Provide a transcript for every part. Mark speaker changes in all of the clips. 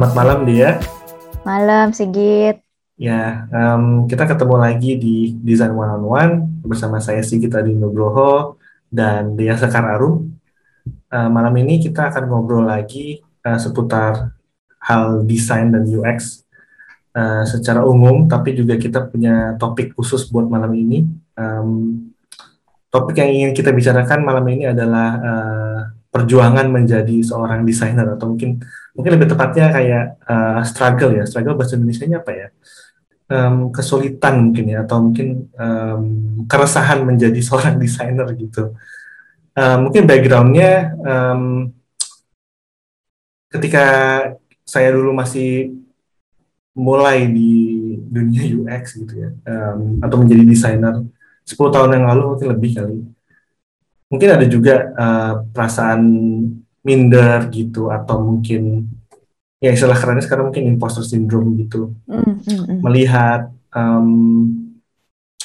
Speaker 1: Selamat malam dia.
Speaker 2: Malam Sigit.
Speaker 1: Ya, um, kita ketemu lagi di Design One on One bersama saya Sigit Adi Nugroho dan Dia Sekar Arum. Uh, malam ini kita akan ngobrol lagi uh, seputar hal desain dan UX uh, secara umum, tapi juga kita punya topik khusus buat malam ini. Um, topik yang ingin kita bicarakan malam ini adalah uh, perjuangan menjadi seorang desainer atau mungkin mungkin lebih tepatnya kayak uh, struggle ya. Struggle bahasa Indonesia-nya apa ya? Um, kesulitan mungkin ya atau mungkin um, keresahan menjadi seorang desainer gitu. Uh, mungkin backgroundnya um, ketika saya dulu masih mulai di dunia UX gitu ya um, atau menjadi desainer 10 tahun yang lalu mungkin lebih kali mungkin ada juga uh, perasaan minder gitu atau mungkin ya istilah kerennya sekarang mungkin imposter syndrome gitu. Mm, -hmm. melihat um,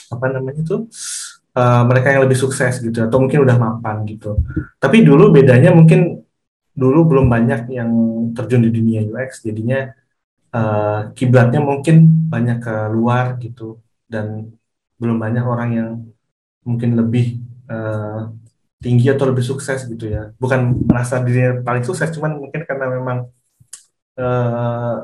Speaker 1: apa namanya tuh uh, mereka yang lebih sukses gitu atau mungkin udah mapan gitu. Tapi dulu bedanya mungkin dulu belum banyak yang terjun di dunia UX jadinya uh, kiblatnya mungkin banyak ke luar gitu. Dan belum banyak orang yang mungkin lebih uh, tinggi atau lebih sukses gitu ya. Bukan merasa diri paling sukses cuman mungkin karena memang uh,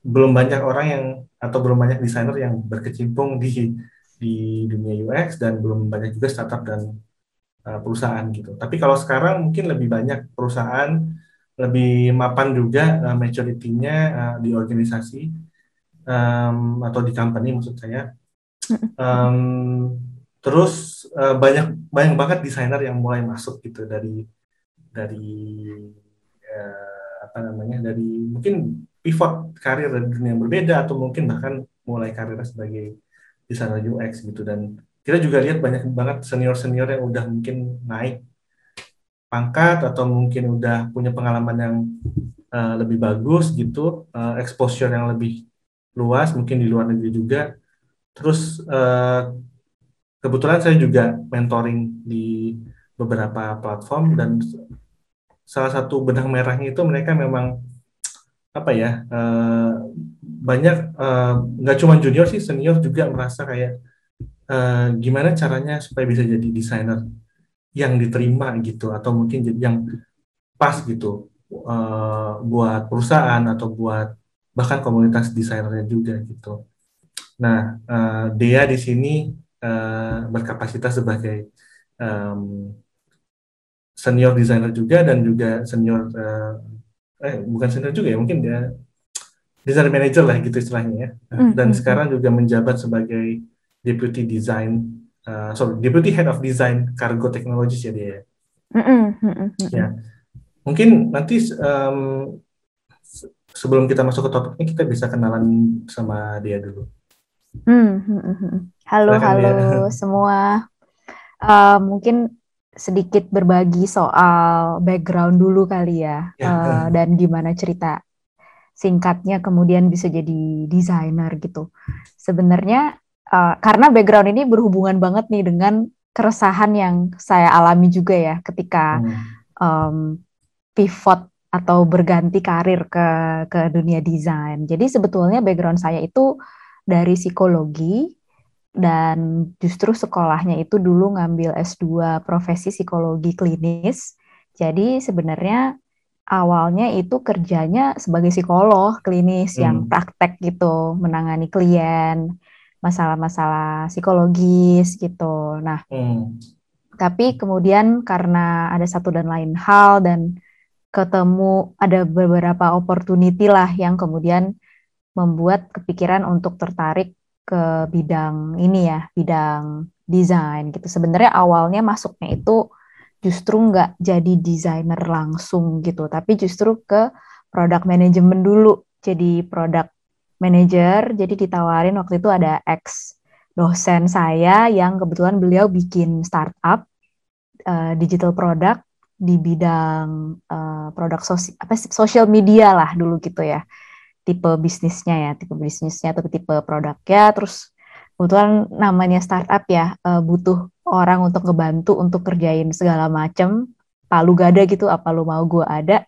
Speaker 1: belum banyak orang yang atau belum banyak desainer yang berkecimpung di di dunia UX dan belum banyak juga startup dan uh, perusahaan gitu. Tapi kalau sekarang mungkin lebih banyak perusahaan lebih mapan juga uh, maturity-nya uh, di organisasi um, atau di company maksud saya. Um, terus uh, banyak banyak banget desainer yang mulai masuk gitu dari dari uh, apa namanya dari mungkin pivot karir dari dunia yang berbeda atau mungkin bahkan mulai karirnya sebagai desainer UX gitu. Dan kita juga lihat banyak banget senior senior yang udah mungkin naik pangkat atau mungkin udah punya pengalaman yang uh, lebih bagus gitu uh, exposure yang lebih luas mungkin di luar negeri juga. Terus uh, kebetulan saya juga mentoring di beberapa platform dan salah satu benang merahnya itu mereka memang apa ya uh, banyak eh, nggak uh, cuma junior sih senior juga merasa kayak uh, gimana caranya supaya bisa jadi desainer yang diterima gitu atau mungkin jadi yang pas gitu uh, buat perusahaan atau buat bahkan komunitas desainernya juga gitu. Nah, uh, Dea di sini uh, berkapasitas sebagai um, senior designer juga dan juga senior uh, eh bukan senior juga ya mungkin dia design manager lah gitu istilahnya ya mm-hmm. dan sekarang juga menjabat sebagai deputy design uh, sorry deputy head of design cargo technologies ya dia mm-hmm. ya mungkin nanti um, sebelum kita masuk ke topiknya kita bisa kenalan sama dia dulu
Speaker 2: mm-hmm. Halo, Silahkan halo ya. semua. Uh, mungkin sedikit berbagi soal background dulu kali ya, ya. Uh, dan gimana cerita singkatnya kemudian bisa jadi desainer gitu. Sebenarnya uh, karena background ini berhubungan banget nih dengan keresahan yang saya alami juga ya ketika hmm. um, pivot atau berganti karir ke ke dunia desain. Jadi sebetulnya background saya itu dari psikologi dan justru sekolahnya itu dulu ngambil S2 profesi psikologi klinis. Jadi sebenarnya awalnya itu kerjanya sebagai psikolog klinis hmm. yang praktek gitu, menangani klien, masalah-masalah psikologis gitu. Nah, hmm. tapi kemudian karena ada satu dan lain hal dan ketemu ada beberapa opportunity lah yang kemudian membuat kepikiran untuk tertarik ke bidang ini ya, bidang desain gitu. Sebenarnya awalnya masuknya itu justru nggak jadi desainer langsung gitu, tapi justru ke product management dulu. Jadi product manager, jadi ditawarin waktu itu ada ex dosen saya yang kebetulan beliau bikin startup uh, digital product di bidang uh, produk sosial apa social media lah dulu gitu ya tipe bisnisnya ya, tipe bisnisnya atau tipe produknya. Terus kebetulan namanya startup ya, uh, butuh orang untuk ngebantu untuk kerjain segala macam. Palu gada gitu, apa lu mau gue ada.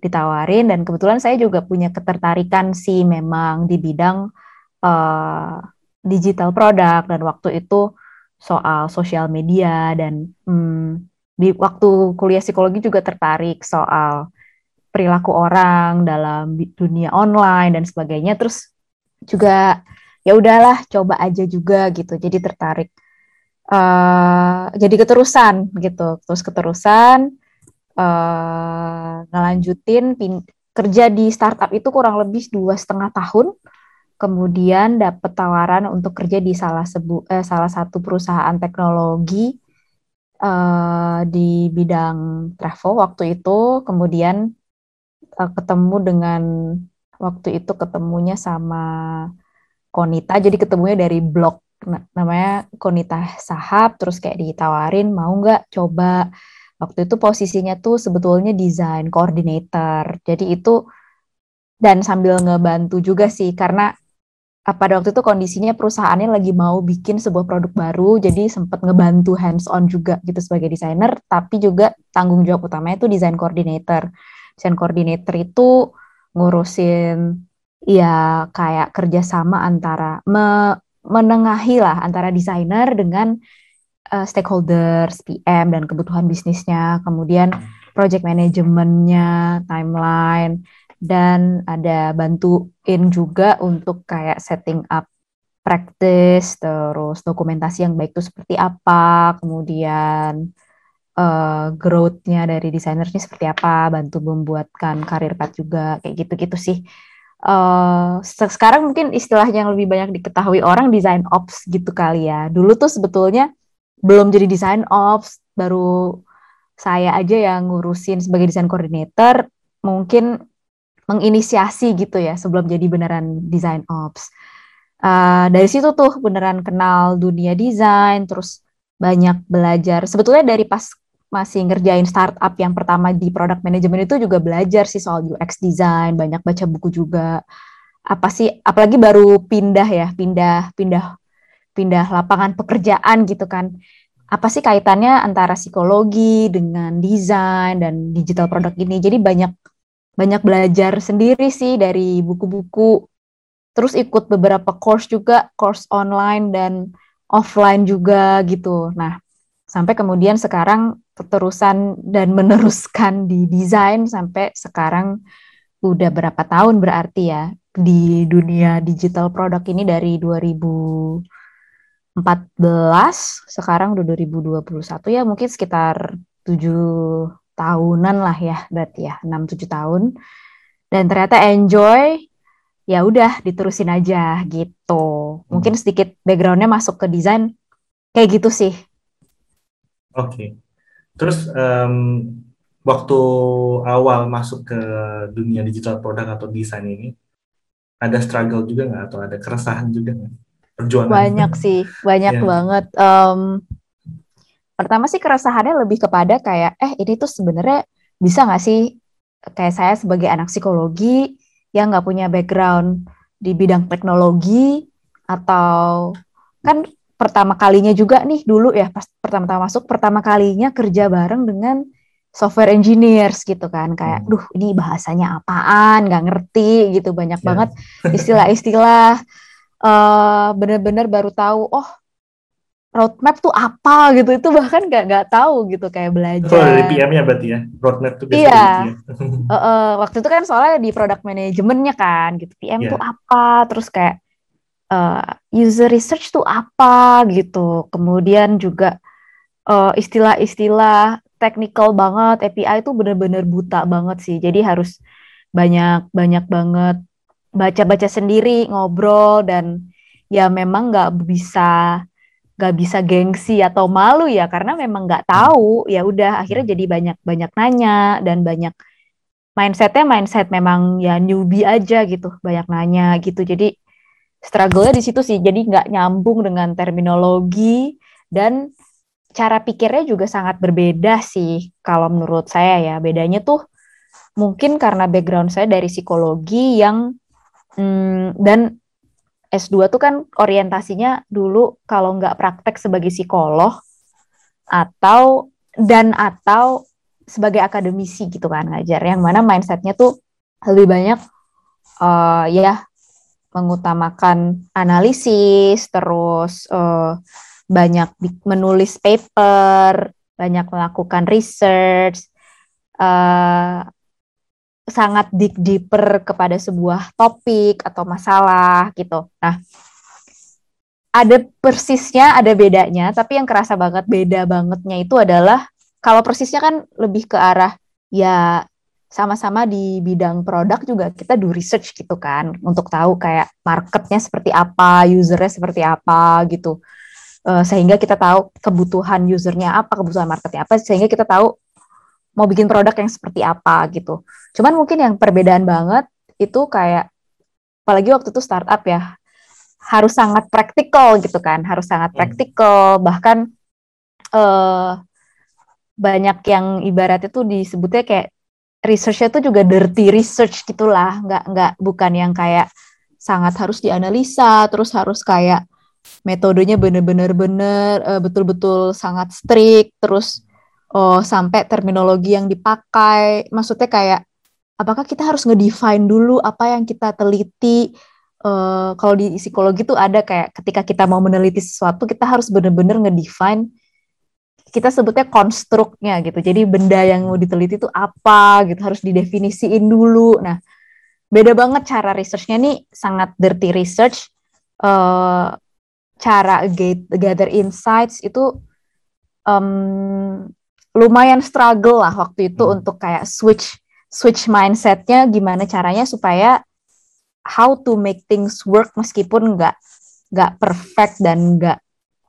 Speaker 2: ditawarin dan kebetulan saya juga punya ketertarikan sih memang di bidang uh, digital product dan waktu itu soal sosial media dan hmm, di waktu kuliah psikologi juga tertarik soal perilaku orang dalam dunia online dan sebagainya. Terus juga ya udahlah coba aja juga gitu. Jadi tertarik uh, jadi keterusan gitu. Terus keterusan uh, ngelanjutin pin kerja di startup itu kurang lebih dua setengah tahun. Kemudian dapat tawaran untuk kerja di salah sebu eh, salah satu perusahaan teknologi uh, di bidang travel waktu itu. Kemudian uh, ketemu dengan waktu itu ketemunya sama Konita. Jadi ketemunya dari blog namanya Konita Sahab. Terus kayak ditawarin mau nggak coba? Waktu itu posisinya tuh sebetulnya desain coordinator. Jadi itu dan sambil ngebantu juga sih karena pada waktu itu kondisinya perusahaannya lagi mau bikin sebuah produk baru, jadi sempat ngebantu hands on juga gitu sebagai desainer, tapi juga tanggung jawab utamanya itu desain coordinator. Desain coordinator itu ngurusin ya kayak kerjasama antara me, menengahi lah antara desainer dengan uh, stakeholders, PM dan kebutuhan bisnisnya, kemudian project manajemennya, timeline dan ada bantuin juga untuk kayak setting up practice terus dokumentasi yang baik itu seperti apa kemudian uh, growth-nya dari desainernya seperti apa bantu membuatkan karir path juga kayak gitu-gitu sih uh, sekarang mungkin istilah yang lebih banyak diketahui orang design ops gitu kali ya dulu tuh sebetulnya belum jadi design ops baru saya aja yang ngurusin sebagai desain coordinator mungkin menginisiasi gitu ya sebelum jadi beneran design ops. Uh, dari situ tuh beneran kenal dunia desain, terus banyak belajar. Sebetulnya dari pas masih ngerjain startup yang pertama di product management itu juga belajar sih soal UX design, banyak baca buku juga. Apa sih, apalagi baru pindah ya, pindah, pindah, pindah lapangan pekerjaan gitu kan. Apa sih kaitannya antara psikologi dengan desain dan digital product ini? Jadi banyak banyak belajar sendiri sih dari buku-buku. Terus ikut beberapa course juga, course online dan offline juga gitu. Nah, sampai kemudian sekarang keterusan dan meneruskan di desain sampai sekarang udah berapa tahun berarti ya di dunia digital produk ini dari 2014 sekarang udah 2021 ya mungkin sekitar 7 tahunan lah ya berarti ya 6-7 tahun. Dan ternyata enjoy ya udah diterusin aja gitu. Mungkin hmm. sedikit backgroundnya masuk ke desain kayak gitu sih
Speaker 1: oke. Okay. terus um, waktu awal masuk ke dunia digital produk atau desain ini ada struggle juga nggak? Atau ada keresahan juga nggak? Perjuangan
Speaker 2: banyak sih banyak yeah. banget. Um, Pertama sih keresahannya lebih kepada kayak, eh ini tuh sebenarnya bisa nggak sih? Kayak saya sebagai anak psikologi yang nggak punya background di bidang teknologi atau kan pertama kalinya juga nih dulu ya pas pertama-tama masuk pertama kalinya kerja bareng dengan software engineers gitu kan kayak hmm. duh ini bahasanya apaan nggak ngerti gitu banyak yeah. banget istilah-istilah uh, bener-bener baru tahu oh roadmap tuh apa gitu itu bahkan nggak nggak tahu gitu kayak belajar.
Speaker 1: Oh, dari PM-nya berarti ya roadmap tuh
Speaker 2: iya. ya. uh, uh, waktu itu kan soalnya di product manajemennya kan gitu PM yeah. tuh apa terus kayak uh, user research tuh apa gitu. Kemudian juga istilah istilah-istilah technical banget API itu bener-bener buta banget sih. Jadi harus banyak banyak banget baca-baca sendiri ngobrol dan ya memang nggak bisa gak bisa gengsi atau malu ya karena memang nggak tahu. Ya udah akhirnya jadi banyak banyak nanya dan banyak mindsetnya mindset memang ya newbie aja gitu banyak nanya gitu. Jadi struggle-nya di situ sih. Jadi nggak nyambung dengan terminologi dan cara pikirnya juga sangat berbeda sih kalau menurut saya ya. Bedanya tuh mungkin karena background saya dari psikologi yang hmm, dan S2 tuh kan orientasinya dulu kalau nggak praktek sebagai psikolog atau dan atau sebagai akademisi gitu kan ngajar. Yang mana mindsetnya tuh lebih banyak uh, ya mengutamakan analisis terus uh, banyak menulis paper banyak melakukan research uh, sangat dig deeper kepada sebuah topik atau masalah gitu. Nah ada persisnya, ada bedanya, tapi yang kerasa banget beda bangetnya itu adalah kalau persisnya kan lebih ke arah ya sama-sama di bidang produk juga kita do research gitu kan untuk tahu kayak marketnya seperti apa, usernya seperti apa gitu. Uh, sehingga kita tahu kebutuhan usernya apa, kebutuhan marketnya apa, sehingga kita tahu mau bikin produk yang seperti apa gitu. Cuman mungkin yang perbedaan banget itu kayak apalagi waktu itu startup ya harus sangat praktikal gitu kan, harus sangat hmm. praktikal, bahkan uh, banyak yang ibaratnya tuh disebutnya kayak researchnya tuh juga dirty research gitulah, nggak nggak bukan yang kayak sangat harus dianalisa, terus harus kayak metodenya bener-bener bener uh, betul-betul sangat strict, terus oh sampai terminologi yang dipakai, maksudnya kayak apakah kita harus ngedefine dulu apa yang kita teliti? Uh, kalau di psikologi tuh ada kayak ketika kita mau meneliti sesuatu kita harus benar-benar ngedefine kita sebutnya konstruknya gitu. Jadi benda yang mau diteliti itu apa gitu harus didefinisiin dulu. Nah, beda banget cara researchnya nih sangat dirty research. Uh, cara get, gather insights itu um, lumayan struggle lah waktu itu hmm. untuk kayak switch switch mindsetnya gimana caranya supaya how to make things work meskipun nggak nggak perfect dan nggak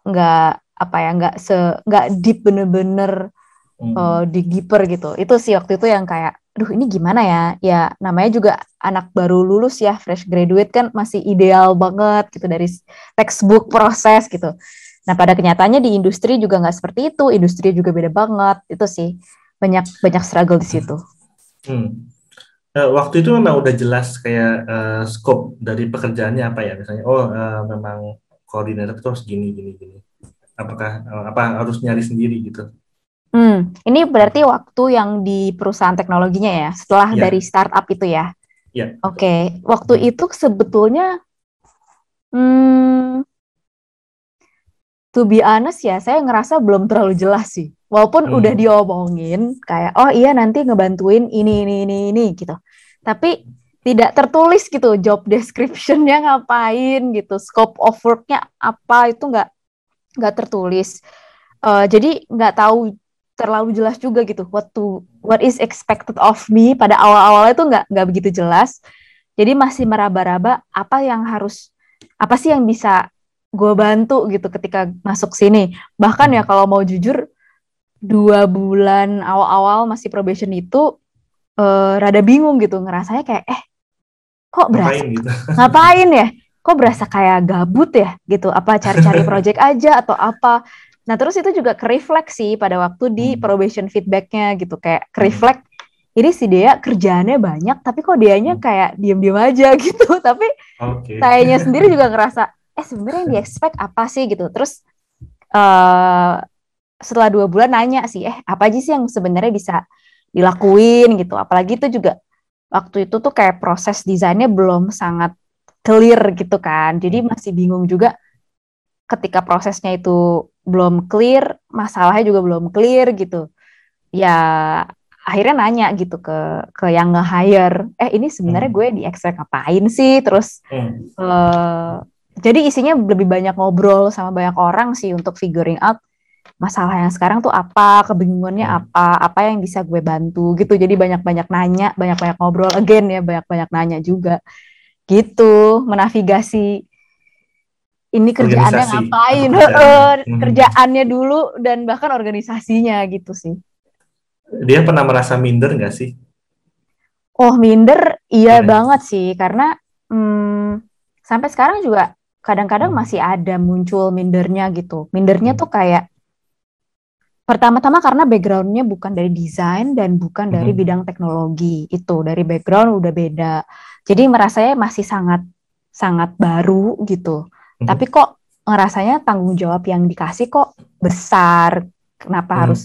Speaker 2: nggak apa ya nggak se nggak deep bener-bener hmm. uh, di deeper gitu. Itu sih waktu itu yang kayak duh ini gimana ya? Ya namanya juga anak baru lulus ya fresh graduate kan masih ideal banget gitu dari textbook proses gitu. Nah pada kenyataannya di industri juga nggak seperti itu industri juga beda banget. Itu sih banyak banyak struggle di situ.
Speaker 1: Hmm. Uh, waktu itu memang udah jelas kayak uh, scope dari pekerjaannya apa ya? Misalnya oh uh, memang koordinator itu harus gini gini gini apakah uh, apa harus nyari sendiri gitu
Speaker 2: Hmm, ini berarti waktu yang di perusahaan teknologinya ya, setelah ya. dari startup itu ya.
Speaker 1: Iya.
Speaker 2: Oke, okay. waktu itu sebetulnya, hmm, to be honest ya, saya ngerasa belum terlalu jelas sih. Walaupun hmm. udah diomongin kayak oh iya nanti ngebantuin ini ini ini ini gitu. Tapi tidak tertulis gitu job descriptionnya ngapain gitu, scope of worknya apa itu nggak nggak tertulis. Uh, jadi nggak tahu terlalu jelas juga gitu what to what is expected of me pada awal-awalnya itu nggak nggak begitu jelas. Jadi masih meraba-raba apa yang harus apa sih yang bisa gue bantu gitu ketika masuk sini. Bahkan ya kalau mau jujur dua bulan awal-awal masih probation itu uh, rada bingung gitu ngerasanya kayak eh kok berasa ngapain, gitu. ngapain ya kok berasa kayak gabut ya gitu apa cari-cari project aja atau apa nah terus itu juga kerefleksi pada waktu di hmm. probation feedbacknya gitu kayak kereflek hmm. ini si dia kerjaannya banyak tapi kok dianya hmm. kayak diem-diem aja gitu tapi okay. sayanya sendiri juga ngerasa eh sebenarnya yang di expect apa sih gitu terus uh, setelah dua bulan nanya sih eh apa aja sih yang sebenarnya bisa dilakuin gitu apalagi itu juga waktu itu tuh kayak proses desainnya belum sangat clear gitu kan jadi masih bingung juga ketika prosesnya itu belum clear masalahnya juga belum clear gitu ya akhirnya nanya gitu ke ke yang nge-hire eh ini sebenarnya hmm. gue di extract ngapain sih terus hmm. uh, jadi isinya lebih banyak ngobrol sama banyak orang sih untuk figuring out masalah yang sekarang tuh apa, kebingungannya hmm. apa, apa yang bisa gue bantu gitu. Jadi banyak-banyak nanya, banyak-banyak ngobrol again ya, banyak-banyak nanya juga. Gitu, menavigasi ini kerjaannya Organisasi. ngapain. Hmm. kerjaannya dulu dan bahkan organisasinya gitu sih.
Speaker 1: Dia pernah merasa minder nggak sih?
Speaker 2: Oh minder, iya ya. banget sih karena hmm, sampai sekarang juga kadang-kadang hmm. masih ada muncul mindernya gitu. Mindernya hmm. tuh kayak Pertama-tama karena backgroundnya bukan dari desain dan bukan dari bidang teknologi itu dari background udah beda. Jadi merasanya masih sangat sangat baru gitu. Mm-hmm. Tapi kok ngerasanya tanggung jawab yang dikasih kok besar. Kenapa mm-hmm. harus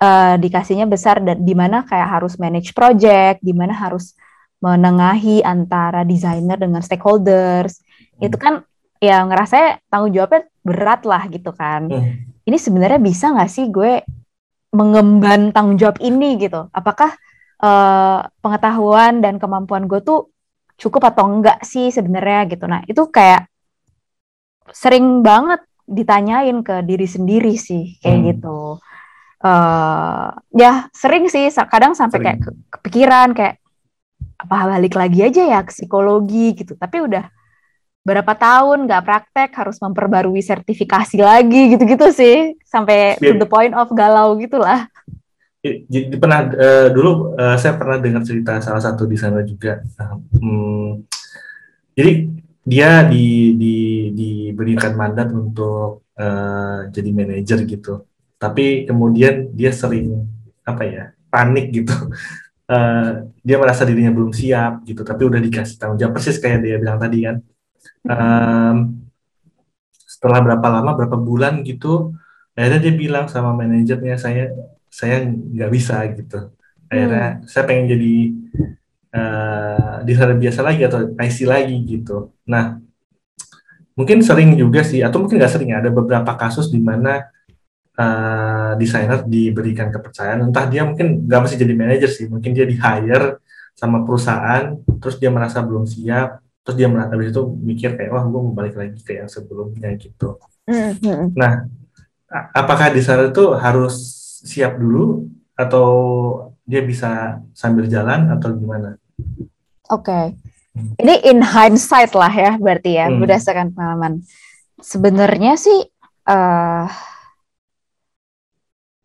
Speaker 2: uh, dikasihnya besar dan di mana kayak harus manage project, di mana harus menengahi antara desainer dengan stakeholders. Hmm. Itu kan ya ngerasa tanggung jawabnya berat lah gitu kan. Hmm. Ini sebenarnya bisa nggak sih gue mengemban tanggung jawab ini gitu? Apakah uh, pengetahuan dan kemampuan gue tuh cukup atau enggak sih sebenarnya gitu. Nah, itu kayak sering banget ditanyain ke diri sendiri sih kayak hmm. gitu. Uh, ya sering sih kadang sampai sering. kayak kepikiran kayak apa balik lagi aja ya ke psikologi gitu. Tapi udah berapa tahun nggak praktek harus memperbarui sertifikasi lagi gitu-gitu sih sampai to the point of galau gitulah
Speaker 1: jadi pernah uh, dulu uh, saya pernah dengar cerita salah satu di sana juga. Um, jadi dia di, di diberikan mandat untuk uh, jadi manajer gitu. Tapi kemudian dia sering apa ya panik gitu. Uh, dia merasa dirinya belum siap gitu. Tapi udah dikasih tanggung jawab persis kayak dia bilang tadi kan. Um, setelah berapa lama berapa bulan gitu, akhirnya dia bilang sama manajernya saya saya nggak bisa gitu akhirnya hmm. saya pengen jadi uh, desainer biasa lagi atau IC lagi gitu nah mungkin sering juga sih atau mungkin nggak sering ya ada beberapa kasus di mana uh, desainer diberikan kepercayaan entah dia mungkin nggak mesti jadi manajer sih mungkin dia di hire sama perusahaan terus dia merasa belum siap terus dia merasa itu mikir kayak wah gue mau balik lagi ke yang sebelumnya gitu mm -hmm. nah apakah desainer itu harus siap dulu atau dia bisa sambil jalan atau gimana?
Speaker 2: Oke. Okay. Hmm. Ini in hindsight lah ya berarti ya hmm. berdasarkan pengalaman. Sebenarnya sih uh,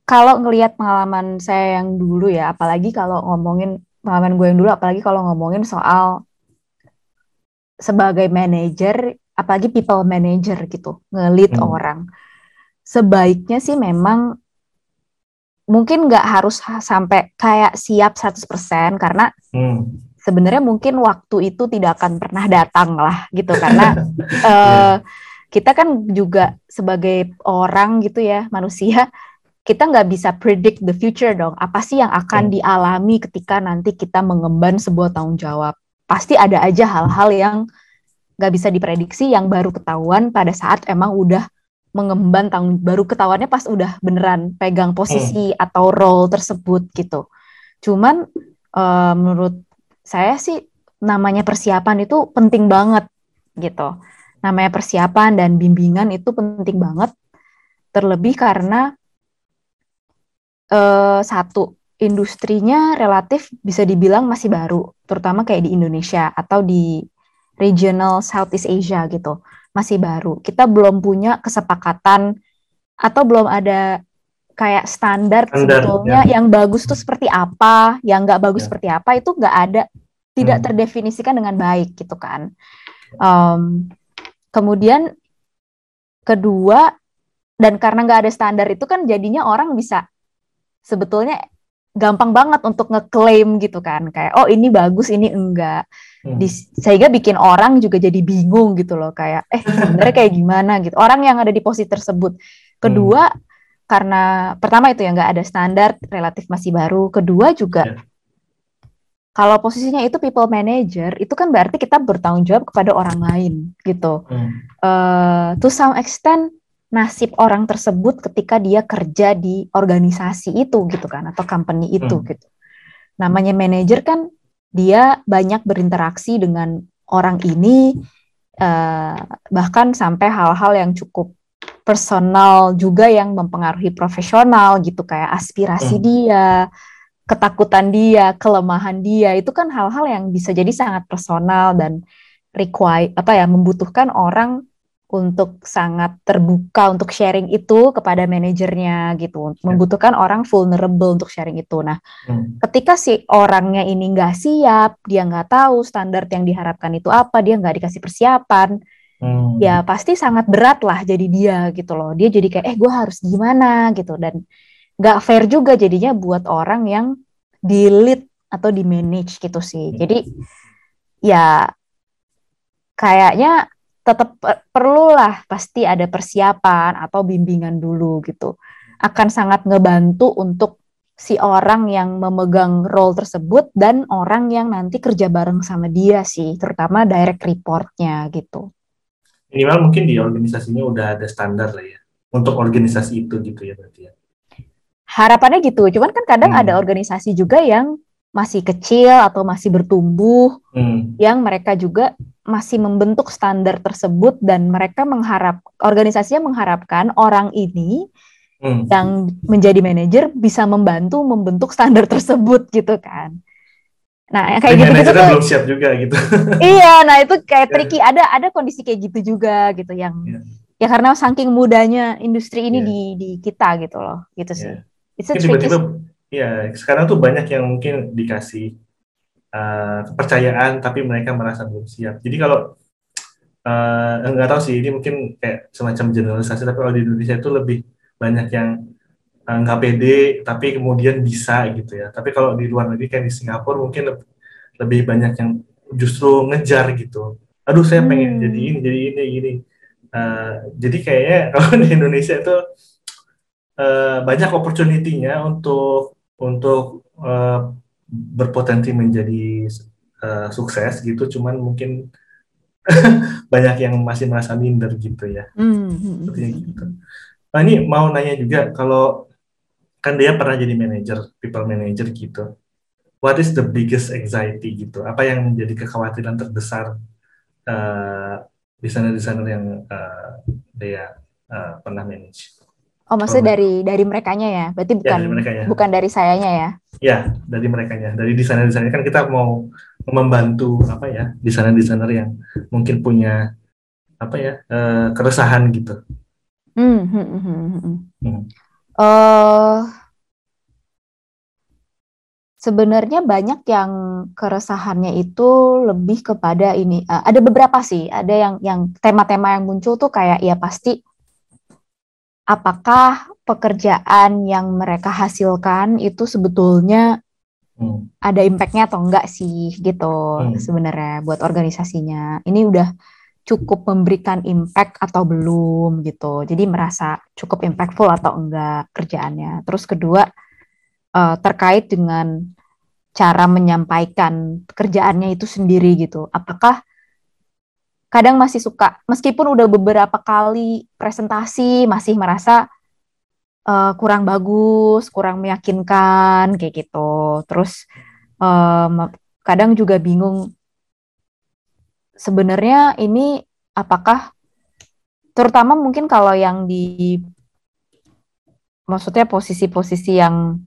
Speaker 2: kalau ngelihat pengalaman saya yang dulu ya, apalagi kalau ngomongin pengalaman gue yang dulu, apalagi kalau ngomongin soal sebagai manajer, apalagi people manager gitu, ngelit hmm. orang. Sebaiknya sih memang mungkin nggak harus sampai kayak siap 100% karena hmm. sebenarnya mungkin waktu itu tidak akan pernah datang lah gitu karena uh, kita kan juga sebagai orang gitu ya manusia kita nggak bisa predict the future dong apa sih yang akan hmm. dialami ketika nanti kita mengemban sebuah tanggung jawab pasti ada aja hal-hal yang nggak bisa diprediksi yang baru ketahuan pada saat emang udah mengemban tanggung baru ketahuannya pas udah beneran pegang posisi hmm. atau role tersebut gitu. Cuman uh, menurut saya sih namanya persiapan itu penting banget gitu. Namanya persiapan dan bimbingan itu penting banget. Terlebih karena uh, satu industrinya relatif bisa dibilang masih baru, terutama kayak di Indonesia atau di regional Southeast Asia gitu masih baru. Kita belum punya kesepakatan atau belum ada kayak standar, standar sebetulnya ya. yang bagus tuh seperti apa, yang nggak bagus ya. seperti apa itu nggak ada, tidak hmm. terdefinisikan dengan baik gitu kan. Um, kemudian kedua dan karena nggak ada standar itu kan jadinya orang bisa sebetulnya gampang banget untuk ngeklaim gitu kan kayak oh ini bagus ini enggak hmm. Di, sehingga bikin orang juga jadi bingung gitu loh kayak eh sebenarnya kayak gimana gitu orang yang ada di posisi tersebut kedua hmm. karena pertama itu ya nggak ada standar relatif masih baru kedua juga yeah. kalau posisinya itu people manager itu kan berarti kita bertanggung jawab kepada orang lain gitu hmm. uh, to some extent nasib orang tersebut ketika dia kerja di organisasi itu gitu kan atau company itu hmm. gitu. Namanya manajer kan dia banyak berinteraksi dengan orang ini uh, bahkan sampai hal-hal yang cukup personal juga yang mempengaruhi profesional gitu kayak aspirasi hmm. dia, ketakutan dia, kelemahan dia itu kan hal-hal yang bisa jadi sangat personal dan require apa ya membutuhkan orang untuk sangat terbuka untuk sharing itu kepada manajernya gitu, ya. membutuhkan orang vulnerable untuk sharing itu. Nah, hmm. ketika si orangnya ini nggak siap, dia nggak tahu standar yang diharapkan itu apa, dia nggak dikasih persiapan, hmm. ya pasti sangat berat lah jadi dia gitu loh. Dia jadi kayak, eh gue harus gimana gitu dan nggak fair juga jadinya buat orang yang di lead atau di manage gitu sih. Jadi ya kayaknya tetap perlulah pasti ada persiapan atau bimbingan dulu gitu. Akan sangat ngebantu untuk si orang yang memegang role tersebut dan orang yang nanti kerja bareng sama dia sih, terutama direct reportnya gitu.
Speaker 1: Minimal mungkin di organisasinya udah ada standar lah ya untuk organisasi itu gitu ya berarti ya.
Speaker 2: Harapannya gitu, cuman kan kadang hmm. ada organisasi juga yang masih kecil atau masih bertumbuh, hmm. yang mereka juga masih membentuk standar tersebut dan mereka mengharap organisasinya mengharapkan orang ini hmm. yang menjadi manajer bisa membantu membentuk standar tersebut gitu kan. Nah, kayak gitu gitu
Speaker 1: belum siap juga gitu.
Speaker 2: iya, nah itu kayak tricky. Ada ada kondisi kayak gitu juga gitu yang yeah. ya karena saking mudanya industri ini yeah. di di kita gitu loh, gitu sih.
Speaker 1: Yeah. tiba-tiba ya sekarang tuh banyak yang mungkin dikasih uh, kepercayaan tapi mereka merasa belum siap. Jadi kalau uh, nggak tahu sih ini mungkin kayak semacam generalisasi tapi kalau di Indonesia itu lebih banyak yang eh, nggak uh, pede tapi kemudian bisa gitu ya tapi kalau di luar negeri kayak di Singapura mungkin lebih, lebih banyak yang justru ngejar gitu aduh saya pengen hmm. jadi ini jadi ini ini uh, jadi kayaknya kalau di Indonesia itu uh, banyak opportunity-nya untuk untuk uh, berpotensi menjadi uh, sukses gitu cuman mungkin banyak yang masih merasa minder gitu ya mm -hmm. gitu Nah, ini mau nanya juga kalau kan dia pernah jadi manager, people manager gitu. What is the biggest anxiety gitu? Apa yang menjadi kekhawatiran terbesar uh, desainer-desainer yang uh, dia uh, pernah manage?
Speaker 2: Oh, maksudnya oh. dari dari merekanya ya? Berarti ya, bukan ya, dari bukan dari sayanya ya?
Speaker 1: Ya, dari merekanya. Dari desainer-desainer kan kita mau membantu apa ya desainer-desainer yang mungkin punya apa ya uh, keresahan gitu Hmm, hmm, hmm, hmm, hmm.
Speaker 2: hmm. Uh, sebenarnya banyak yang keresahannya itu lebih kepada ini. Uh, ada beberapa sih, ada yang yang tema-tema yang muncul tuh kayak ya pasti apakah pekerjaan yang mereka hasilkan itu sebetulnya hmm. ada impactnya atau enggak sih gitu hmm. sebenarnya buat organisasinya. Ini udah cukup memberikan impact atau belum gitu. Jadi merasa cukup impactful atau enggak kerjaannya. Terus kedua uh, terkait dengan cara menyampaikan kerjaannya itu sendiri gitu. Apakah kadang masih suka meskipun udah beberapa kali presentasi masih merasa uh, kurang bagus, kurang meyakinkan kayak gitu. Terus um, kadang juga bingung sebenarnya ini apakah terutama mungkin kalau yang di maksudnya posisi-posisi yang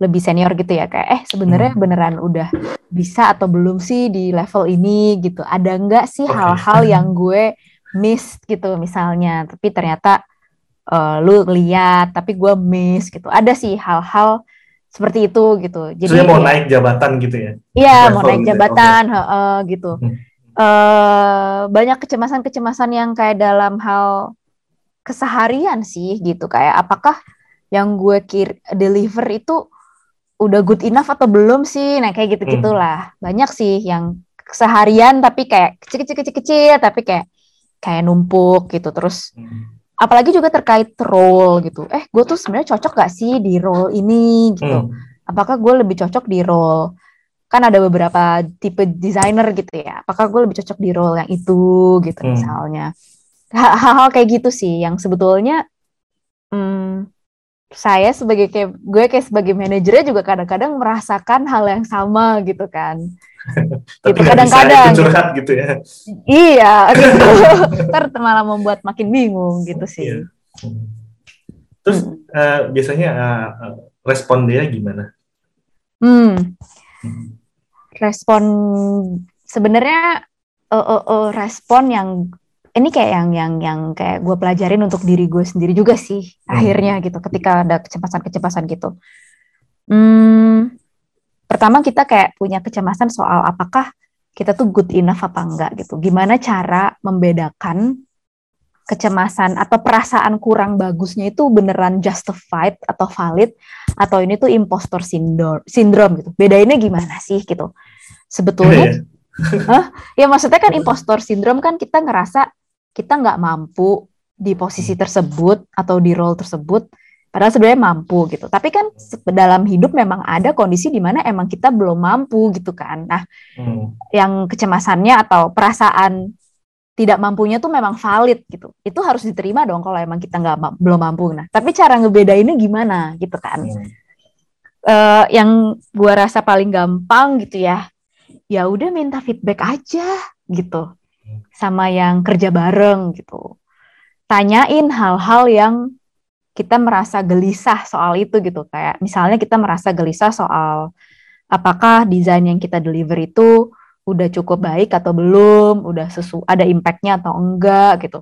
Speaker 2: lebih senior gitu ya kayak eh sebenarnya hmm. beneran udah bisa atau belum sih di level ini gitu. Ada nggak sih hal-hal okay. yang gue miss gitu misalnya tapi ternyata uh, lu lihat tapi gue miss gitu. Ada sih hal-hal seperti itu gitu.
Speaker 1: Jadi Soalnya mau naik jabatan gitu ya?
Speaker 2: Iya mau naik gitu ya? jabatan okay. he -he, gitu. Hmm. Uh, banyak kecemasan-kecemasan yang kayak dalam hal keseharian sih gitu. Kayak apakah yang gue kir deliver itu udah good enough atau belum sih nah kayak gitu gitulah hmm. banyak sih yang keseharian tapi kayak kecil-kecil-kecil tapi kayak kayak numpuk gitu terus hmm. apalagi juga terkait role gitu eh gue tuh sebenarnya cocok gak sih di role ini gitu hmm. apakah gue lebih cocok di role kan ada beberapa tipe desainer gitu ya apakah gue lebih cocok di role yang itu gitu hmm. misalnya hal-hal kayak gitu sih yang sebetulnya hmm, saya sebagai kayak gue kayak sebagai manajernya juga kadang-kadang merasakan hal yang sama gitu kan.
Speaker 1: Gitu kadang-kadang. curhat gitu. ya.
Speaker 2: Iya gitu ter malah membuat makin bingung gitu sih. Iya.
Speaker 1: terus uh, biasanya uh, respon dia gimana?
Speaker 2: Hmm. hmm. Respon sebenarnya uh, uh, uh, respon yang ini kayak yang yang yang kayak gue pelajarin untuk diri gue sendiri juga sih hmm. akhirnya gitu ketika ada kecemasan-kecemasan gitu. Hmm, pertama kita kayak punya kecemasan soal apakah kita tuh good enough apa enggak gitu. Gimana cara membedakan kecemasan atau perasaan kurang bagusnya itu beneran justified atau valid atau ini tuh impostor syndrome, syndrome gitu. Bedainnya gimana sih gitu sebetulnya huh? ya maksudnya kan impostor syndrome kan kita ngerasa kita nggak mampu di posisi tersebut atau di role tersebut Padahal sebenarnya mampu gitu. Tapi kan dalam hidup memang ada kondisi di mana emang kita belum mampu gitu kan. Nah, hmm. yang kecemasannya atau perasaan tidak mampunya tuh memang valid gitu. Itu harus diterima dong kalau emang kita nggak belum mampu. Nah, tapi cara ngebedainnya gimana gitu kan? Hmm. Uh, yang gua rasa paling gampang gitu ya, ya udah minta feedback aja gitu, sama yang kerja bareng gitu. Tanyain hal-hal yang kita merasa gelisah soal itu gitu kayak misalnya kita merasa gelisah soal apakah desain yang kita deliver itu udah cukup baik atau belum udah sesu ada impactnya atau enggak gitu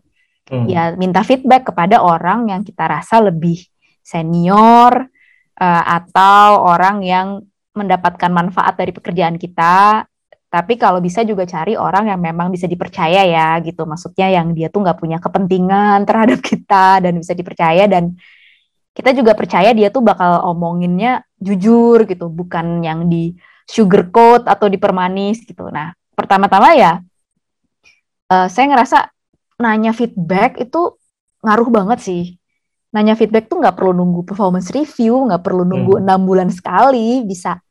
Speaker 2: hmm. ya minta feedback kepada orang yang kita rasa lebih senior uh, atau orang yang mendapatkan manfaat dari pekerjaan kita tapi kalau bisa juga cari orang yang memang bisa dipercaya ya gitu maksudnya yang dia tuh nggak punya kepentingan terhadap kita dan bisa dipercaya dan kita juga percaya dia tuh bakal omonginnya jujur gitu bukan yang di sugarcoat atau dipermanis gitu nah pertama-tama ya uh, saya ngerasa nanya feedback itu ngaruh banget sih nanya feedback tuh nggak perlu nunggu performance review nggak perlu nunggu hmm. enam hmm. bulan sekali bisa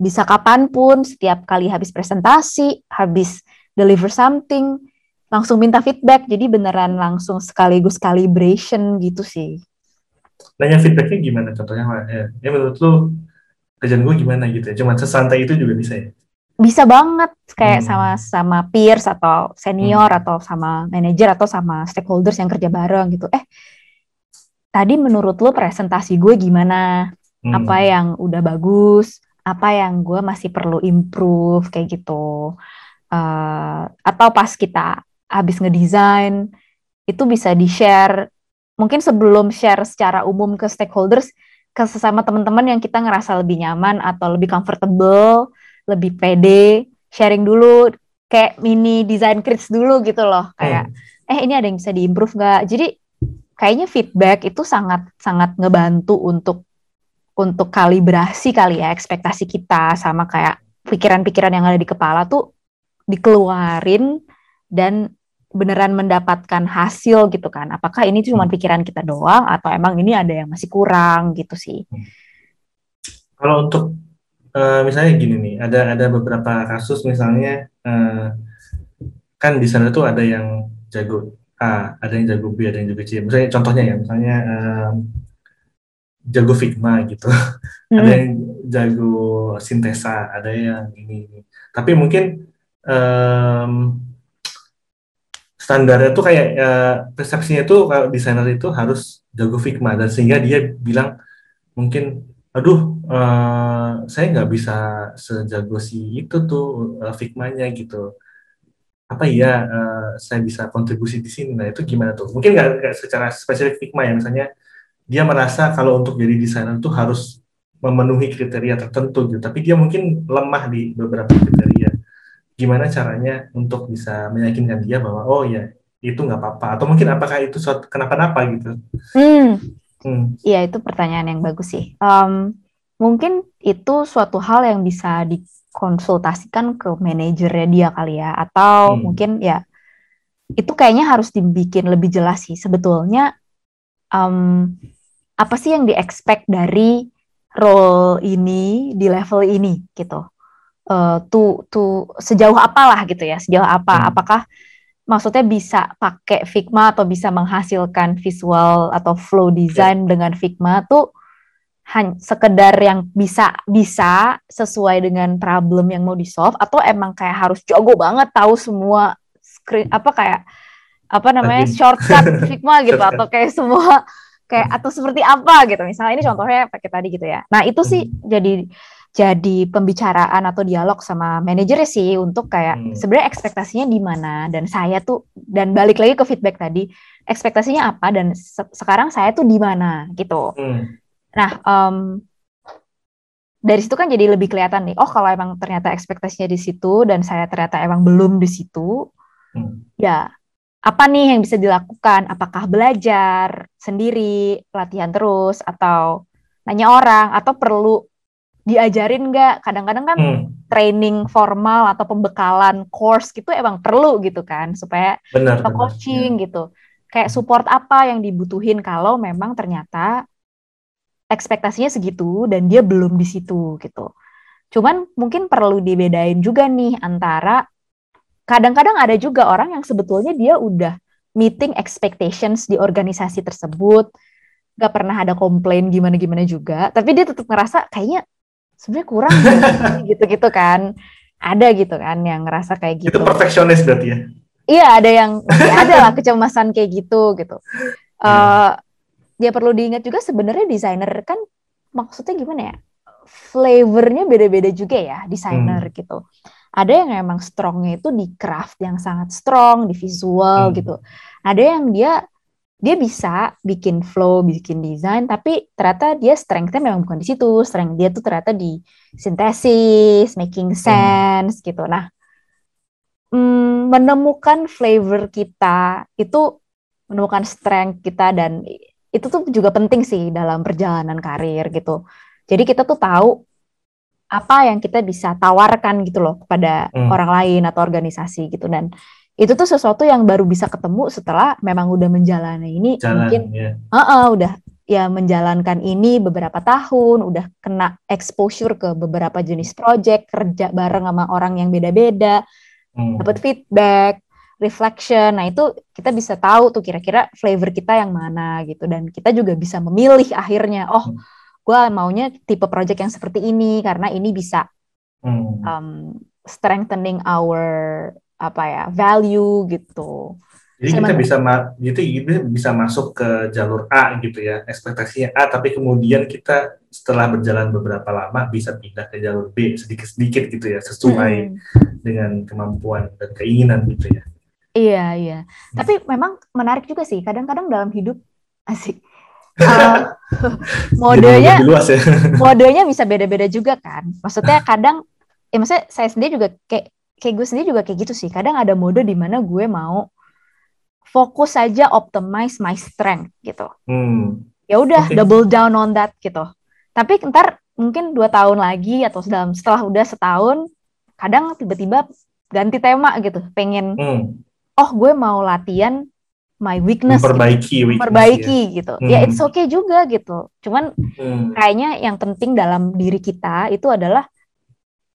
Speaker 2: bisa kapan pun, setiap kali habis presentasi, habis deliver something, langsung minta feedback. Jadi beneran langsung sekaligus calibration gitu sih.
Speaker 1: Nanya feedbacknya gimana contohnya? Ya, ya menurut lu kerjaan gue gimana gitu ya? Cuma sesantai itu juga bisa ya?
Speaker 2: Bisa banget kayak hmm. sama sama peers atau senior hmm. atau sama manager atau sama stakeholders yang kerja bareng gitu. Eh, tadi menurut lu presentasi gue gimana? Hmm. Apa yang udah bagus? Apa yang gue masih perlu improve kayak gitu uh, atau pas kita habis ngedesain itu bisa di share mungkin sebelum share secara umum ke stakeholders ke sesama teman-teman yang kita ngerasa lebih nyaman atau lebih comfortable lebih pede sharing dulu kayak mini design crits dulu gitu loh kayak hmm. eh ini ada yang bisa diimprove nggak jadi kayaknya feedback itu sangat sangat ngebantu untuk untuk kalibrasi kali ya ekspektasi kita sama kayak pikiran-pikiran yang ada di kepala tuh dikeluarin dan beneran mendapatkan hasil gitu kan. Apakah ini cuma hmm. pikiran kita doang atau emang ini ada yang masih kurang gitu sih. Hmm.
Speaker 1: Kalau untuk uh, misalnya gini nih, ada ada beberapa kasus misalnya uh, kan di sana tuh ada yang jago A, ada yang jago B, ada yang jago C. Misalnya contohnya ya, misalnya uh, jago Figma gitu. Hmm. ada yang jago sintesa, ada yang ini. Tapi mungkin um, standarnya tuh kayak uh, persepsinya tuh kalau desainer itu harus jago Figma dan sehingga dia bilang mungkin aduh uh, saya nggak bisa sejago si itu tuh uh, Figmanya gitu apa iya uh, saya bisa kontribusi di sini nah itu gimana tuh mungkin nggak secara spesifik Figma ya misalnya dia merasa kalau untuk jadi desainer itu harus memenuhi kriteria tertentu gitu. Tapi dia mungkin lemah di beberapa kriteria. Gimana caranya untuk bisa meyakinkan dia bahwa oh ya itu nggak apa-apa. Atau mungkin apakah itu suatu kenapa-napa gitu?
Speaker 2: Hmm. hmm. Iya itu pertanyaan yang bagus sih. Um, mungkin itu suatu hal yang bisa dikonsultasikan ke manajernya dia kali ya. Atau hmm. mungkin ya itu kayaknya harus dibikin lebih jelas sih. Sebetulnya um, apa sih yang di-expect dari role ini di level ini gitu. Uh, tuh tuh sejauh apalah gitu ya, sejauh apa? Hmm. Apakah maksudnya bisa pakai Figma atau bisa menghasilkan visual atau flow design yeah. dengan Figma tuh hanya sekedar yang bisa bisa sesuai dengan problem yang mau di solve atau emang kayak harus jago banget tahu semua screen apa kayak apa namanya shortcut Figma gitu atau kayak semua kayak hmm. atau seperti apa gitu misalnya ini contohnya pakai tadi gitu ya nah itu sih hmm. jadi jadi pembicaraan atau dialog sama manajer sih untuk kayak hmm. sebenarnya ekspektasinya di mana dan saya tuh dan balik lagi ke feedback tadi ekspektasinya apa dan se sekarang saya tuh di mana gitu hmm. nah um, dari situ kan jadi lebih kelihatan nih oh kalau emang ternyata ekspektasinya di situ dan saya ternyata emang belum di situ hmm. ya apa nih yang bisa dilakukan? Apakah belajar sendiri, latihan terus, atau nanya orang, atau perlu diajarin nggak? Kadang-kadang kan hmm. training formal atau pembekalan course gitu emang perlu gitu kan, supaya
Speaker 1: benar,
Speaker 2: atau coaching ya. gitu. Kayak support apa yang dibutuhin kalau memang ternyata ekspektasinya segitu dan dia belum di situ gitu. Cuman mungkin perlu dibedain juga nih antara kadang-kadang ada juga orang yang sebetulnya dia udah meeting expectations di organisasi tersebut, gak pernah ada komplain gimana-gimana juga, tapi dia tetap ngerasa kayaknya sebenarnya kurang gitu-gitu kan. Ada gitu kan yang ngerasa kayak gitu.
Speaker 1: Itu perfeksionis berarti ya?
Speaker 2: Iya, ada yang masih ada lah kecemasan kayak gitu gitu. Uh, ya perlu diingat juga sebenarnya desainer kan maksudnya gimana ya? Flavornya beda-beda juga ya desainer hmm. gitu. Ada yang emang strongnya itu di craft yang sangat strong, di visual hmm. gitu. Ada yang dia dia bisa bikin flow, bikin desain, tapi ternyata dia strength-nya memang bukan di situ. Strength dia tuh ternyata di sintesis, making hmm. sense hmm. gitu. Nah, mm, menemukan flavor kita itu menemukan strength kita dan itu tuh juga penting sih dalam perjalanan karir gitu. Jadi kita tuh tahu apa yang kita bisa tawarkan gitu loh kepada hmm. orang lain atau organisasi gitu dan itu tuh sesuatu yang baru bisa ketemu setelah memang udah menjalani ini Jalan, mungkin ya. uh -uh, udah ya menjalankan ini beberapa tahun udah kena exposure ke beberapa jenis project kerja bareng sama orang yang beda-beda hmm. dapat feedback reflection nah itu kita bisa tahu tuh kira-kira flavor kita yang mana gitu dan kita juga bisa memilih akhirnya oh hmm. Gue maunya tipe project yang seperti ini karena ini bisa hmm. um, strengthening our apa ya value gitu.
Speaker 1: Jadi kita bisa gitu gitu bisa masuk ke jalur A gitu ya ekspektasinya A tapi kemudian kita setelah berjalan beberapa lama bisa pindah ke jalur B sedikit sedikit gitu ya sesuai hmm. dengan kemampuan dan keinginan gitu ya.
Speaker 2: Iya iya. Hmm. Tapi memang menarik juga sih kadang-kadang dalam hidup asik. Uh, modenya luas ya. modenya bisa beda-beda juga kan. Maksudnya kadang ya maksudnya saya sendiri juga kayak kayak gue sendiri juga kayak gitu sih. Kadang ada mode di mana gue mau fokus saja optimize my strength gitu. Hmm. Ya udah okay. double down on that gitu. Tapi ntar mungkin dua tahun lagi atau dalam setelah udah setahun, kadang tiba-tiba ganti tema gitu. Pengen, hmm. oh gue mau latihan my weakness,
Speaker 1: memperbaiki,
Speaker 2: gitu. memperbaiki ya. gitu. Ya, hmm. Ya it's okay juga gitu. Cuman hmm. kayaknya yang penting dalam diri kita itu adalah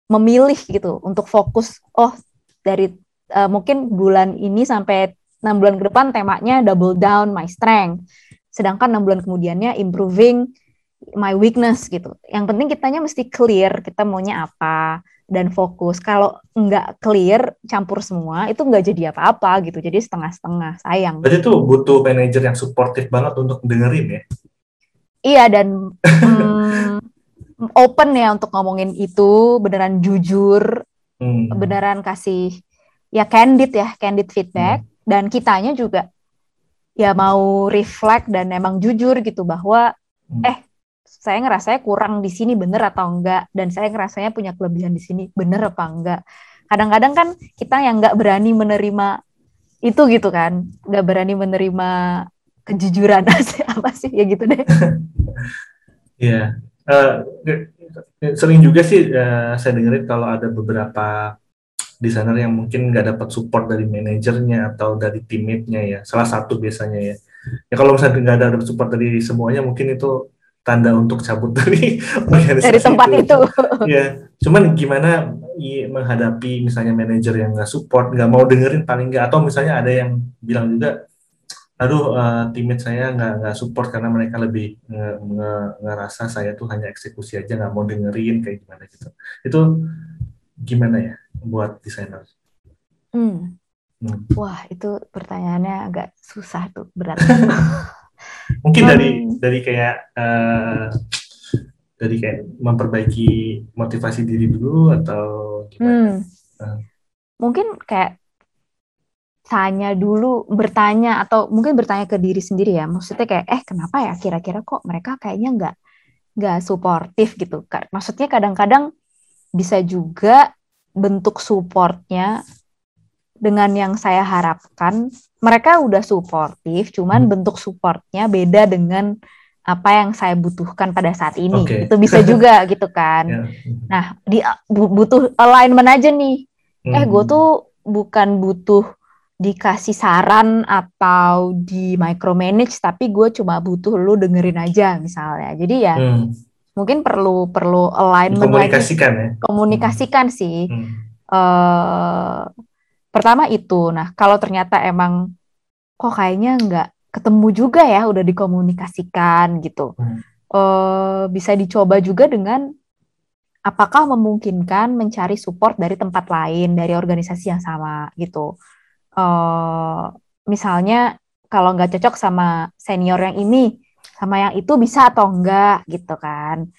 Speaker 2: memilih gitu untuk fokus oh dari uh, mungkin bulan ini sampai enam bulan ke depan temanya double down my strength sedangkan enam bulan kemudiannya improving my weakness gitu yang penting kitanya mesti clear kita maunya apa dan fokus kalau nggak clear campur semua itu nggak jadi apa-apa gitu jadi setengah-setengah sayang
Speaker 1: berarti itu butuh manajer yang suportif banget untuk dengerin ya
Speaker 2: iya dan um, open ya untuk ngomongin itu beneran jujur hmm. beneran kasih ya candid ya candid feedback hmm. dan kitanya juga ya mau reflect dan emang jujur gitu bahwa hmm. eh saya ngerasanya kurang di sini bener atau enggak? Dan saya ngerasanya punya kelebihan di sini bener apa enggak? Kadang-kadang kan kita yang nggak berani menerima itu gitu kan. Nggak berani menerima kejujuran. Apa sih? Ya gitu deh.
Speaker 1: Uh, sering juga sih uh, saya dengerin kalau ada beberapa desainer yang mungkin nggak dapat support dari manajernya atau dari teammate-nya ya. Salah satu biasanya ya. Ya kalau misalnya nggak ada support dari semuanya mungkin itu tanda untuk cabut dari
Speaker 2: organisasi dari tempat itu, itu.
Speaker 1: ya cuman gimana menghadapi misalnya manajer yang nggak support nggak mau dengerin paling nggak atau misalnya ada yang bilang juga aduh uh, teammate saya nggak nggak support karena mereka lebih nge, nge, ngerasa saya tuh hanya eksekusi aja nggak mau dengerin kayak gimana gitu itu gimana ya buat desainer?
Speaker 2: Hmm. hmm. Wah itu pertanyaannya agak susah tuh berat.
Speaker 1: Mungkin um, dari dari kayak uh, dari kayak memperbaiki motivasi diri dulu atau gimana? Hmm.
Speaker 2: Uh. Mungkin kayak tanya dulu bertanya atau mungkin bertanya ke diri sendiri ya maksudnya kayak eh kenapa ya kira-kira kok mereka kayaknya nggak nggak suportif gitu maksudnya kadang-kadang bisa juga bentuk supportnya dengan yang saya harapkan mereka udah suportif cuman hmm. bentuk supportnya beda dengan apa yang saya butuhkan pada saat ini okay. itu bisa juga gitu kan yeah. nah di butuh alignment aja nih eh, hmm. eh gue tuh bukan butuh dikasih saran atau di micromanage tapi gue cuma butuh lu dengerin aja misalnya jadi ya hmm. mungkin perlu perlu alignment
Speaker 1: komunikasikan ya
Speaker 2: komunikasikan hmm. sih hmm. Uh, pertama itu nah kalau ternyata emang kok kayaknya nggak ketemu juga ya udah dikomunikasikan gitu hmm. uh, bisa dicoba juga dengan apakah memungkinkan mencari support dari tempat lain dari organisasi yang sama gitu uh, misalnya kalau nggak cocok sama senior yang ini sama yang itu bisa atau enggak gitu kan.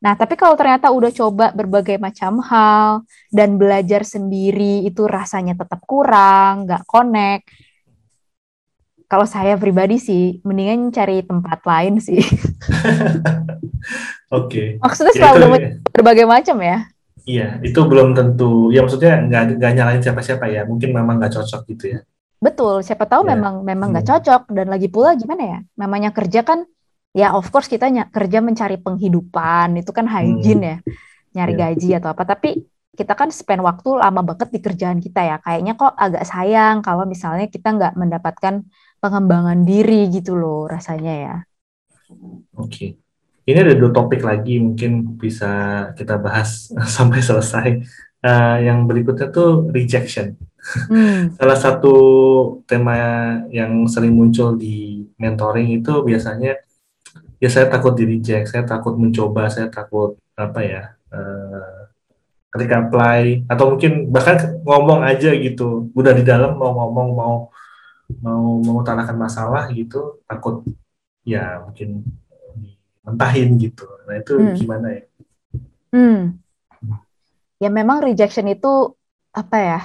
Speaker 2: Nah, tapi kalau ternyata udah coba berbagai macam hal dan belajar sendiri itu rasanya tetap kurang, nggak connect. Kalau saya pribadi sih, mendingan cari tempat lain sih.
Speaker 1: Oke. Okay.
Speaker 2: Maksudnya ya, selalu ya, berbagai macam ya?
Speaker 1: Iya, itu belum tentu. Ya maksudnya nggak nggak nyalain siapa-siapa ya. Mungkin memang nggak cocok gitu ya.
Speaker 2: Betul. Siapa tahu ya. memang memang nggak hmm. cocok dan lagi pula gimana ya? Namanya kerja kan, ya of course kita kerja mencari penghidupan itu kan hygiene hmm. ya, nyari ya. gaji atau apa. Tapi kita kan spend waktu lama banget di kerjaan kita ya. Kayaknya kok agak sayang kalau misalnya kita nggak mendapatkan pengembangan diri gitu loh rasanya ya.
Speaker 1: Oke. Okay. Ini ada dua topik lagi mungkin bisa kita bahas sampai selesai. Uh, yang berikutnya tuh rejection. Hmm. Salah satu tema yang sering muncul di mentoring itu biasanya ya saya takut di reject, saya takut mencoba, saya takut apa ya uh, ketika apply atau mungkin bahkan ngomong aja gitu, udah di dalam mau ngomong mau mau mengutarakan masalah gitu takut ya mungkin mentahin gitu. Nah itu hmm. gimana ya?
Speaker 2: Hmm. Ya memang rejection itu apa ya?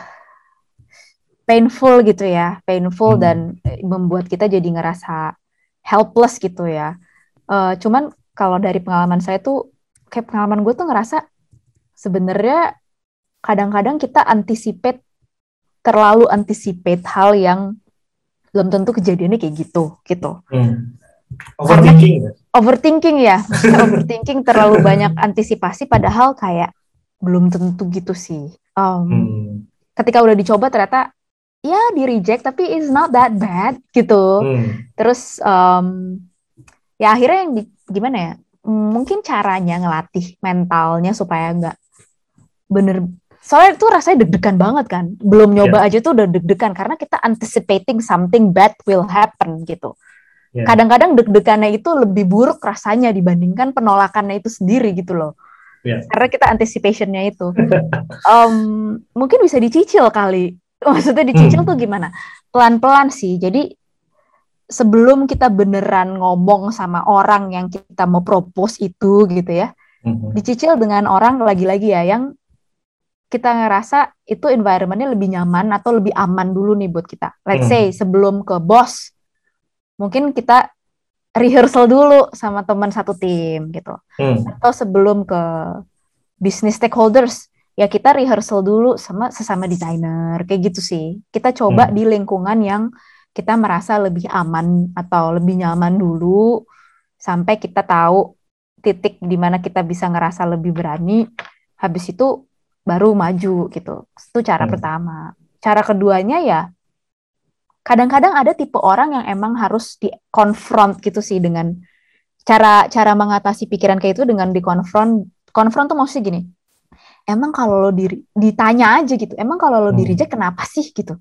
Speaker 2: Painful gitu ya, painful hmm. dan membuat kita jadi ngerasa helpless gitu ya. Uh, cuman kalau dari pengalaman saya tuh kayak pengalaman gue tuh ngerasa sebenarnya kadang-kadang kita anticipate terlalu anticipate hal yang belum tentu kejadiannya kayak gitu gitu. Hmm.
Speaker 1: Overthinking.
Speaker 2: Karena, overthinking ya, overthinking terlalu banyak antisipasi padahal kayak belum tentu gitu sih. Um, hmm. Ketika udah dicoba ternyata ya di reject tapi it's not that bad gitu. Hmm. Terus um, ya akhirnya yang di, gimana ya? Mungkin caranya ngelatih mentalnya supaya nggak bener soalnya itu rasanya deg-degan banget kan belum nyoba yeah. aja tuh udah deg-degan karena kita anticipating something bad will happen gitu Yeah. Kadang-kadang deg-degannya itu lebih buruk rasanya dibandingkan penolakannya itu sendiri gitu loh. Yeah. Karena kita anticipationnya itu. um, mungkin bisa dicicil kali. Maksudnya dicicil hmm. tuh gimana? Pelan-pelan sih. Jadi sebelum kita beneran ngomong sama orang yang kita mau propose itu gitu ya, hmm. dicicil dengan orang lagi-lagi ya yang kita ngerasa itu environmentnya lebih nyaman atau lebih aman dulu nih buat kita. Let's hmm. say sebelum ke bos mungkin kita rehearsal dulu sama teman satu tim gitu. Hmm. Atau sebelum ke business stakeholders, ya kita rehearsal dulu sama sesama desainer kayak gitu sih. Kita coba hmm. di lingkungan yang kita merasa lebih aman atau lebih nyaman dulu sampai kita tahu titik di mana kita bisa ngerasa lebih berani. Habis itu baru maju gitu. Itu cara hmm. pertama. Cara keduanya ya kadang-kadang ada tipe orang yang emang harus dikonfront gitu sih dengan cara cara mengatasi pikiran kayak itu dengan dikonfront konfront tuh maksudnya gini emang kalau lo diri, ditanya aja gitu emang kalau lo hmm. diri kenapa sih gitu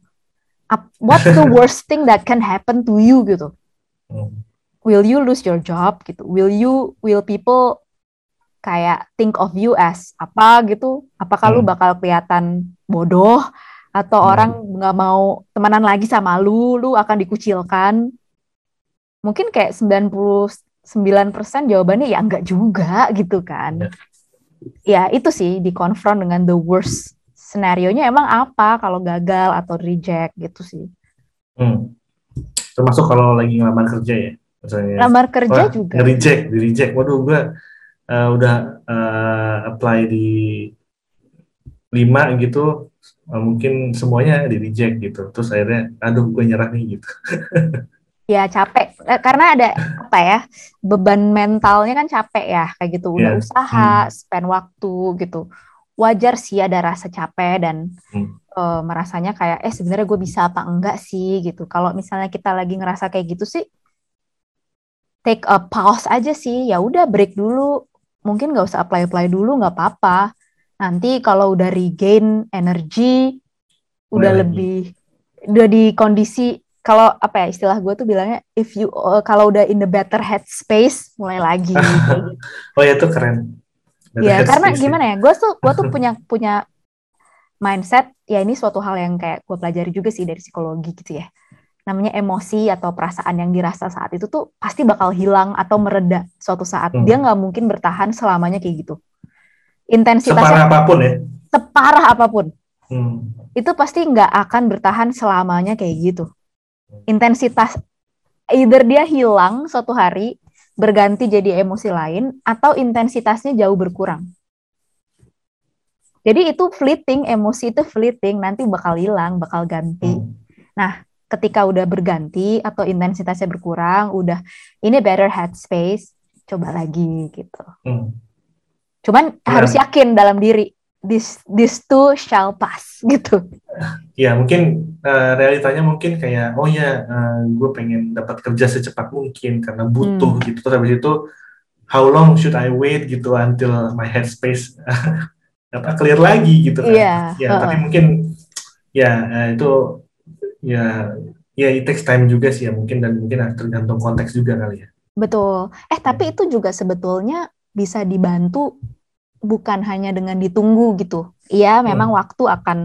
Speaker 2: what's the worst thing that can happen to you gitu hmm. will you lose your job gitu will you will people kayak think of you as apa gitu apakah hmm. lu bakal kelihatan bodoh atau hmm. orang nggak mau temenan lagi sama lu, lu akan dikucilkan. Mungkin kayak 99% jawabannya ya enggak juga gitu kan. Ya. ya itu sih dikonfront dengan the worst scenario-nya emang apa kalau gagal atau reject gitu sih.
Speaker 1: Hmm. Termasuk kalau lagi ngelamar kerja ya.
Speaker 2: Misalnya, Lamar kerja Wah, juga.
Speaker 1: Nge-reject, di-reject. Waduh, gue uh, udah uh, apply di lima gitu uh, mungkin semuanya di reject gitu terus akhirnya aduh gue nyerah nih gitu
Speaker 2: ya capek eh, karena ada apa ya beban mentalnya kan capek ya kayak gitu udah yeah. usaha hmm. spend waktu gitu wajar sih ada rasa capek dan hmm. uh, merasanya kayak eh sebenarnya gue bisa apa enggak sih gitu. Kalau misalnya kita lagi ngerasa kayak gitu sih take a pause aja sih. Ya udah break dulu. Mungkin nggak usah apply apply dulu nggak apa-apa. Nanti kalau udah regain energi, udah lebih udah di kondisi kalau apa ya istilah gue tuh bilangnya if you uh, kalau udah in the better headspace mulai lagi.
Speaker 1: Gitu. oh ya itu keren.
Speaker 2: Iya karena ya. gimana ya gue tuh gue tuh punya punya mindset ya ini suatu hal yang kayak gue pelajari juga sih dari psikologi gitu ya namanya emosi atau perasaan yang dirasa saat itu tuh pasti bakal hilang atau mereda suatu saat hmm. dia nggak mungkin bertahan selamanya kayak gitu intensitasnya
Speaker 1: separah apa pun ya
Speaker 2: separah apa pun
Speaker 1: hmm.
Speaker 2: itu pasti nggak akan bertahan selamanya kayak gitu intensitas either dia hilang suatu hari berganti jadi emosi lain atau intensitasnya jauh berkurang jadi itu fleeting, emosi itu fleeting, nanti bakal hilang, bakal ganti. Hmm. Nah, ketika udah berganti atau intensitasnya berkurang, udah ini better headspace, coba lagi gitu.
Speaker 1: Hmm.
Speaker 2: Cuman ya. harus yakin dalam diri, this this too shall pass gitu.
Speaker 1: Ya mungkin uh, realitanya mungkin kayak oh ya uh, gue pengen dapat kerja secepat mungkin karena butuh hmm. gitu. Terus habis itu how long should I wait gitu until my headspace apa clear lagi gitu kan.
Speaker 2: Yeah.
Speaker 1: Ya, uh tapi mungkin ya uh, itu ya ya it takes time juga sih ya mungkin dan mungkin tergantung konteks juga kali ya.
Speaker 2: Betul. Eh tapi itu juga sebetulnya bisa dibantu bukan hanya dengan ditunggu gitu. Iya, memang hmm. waktu akan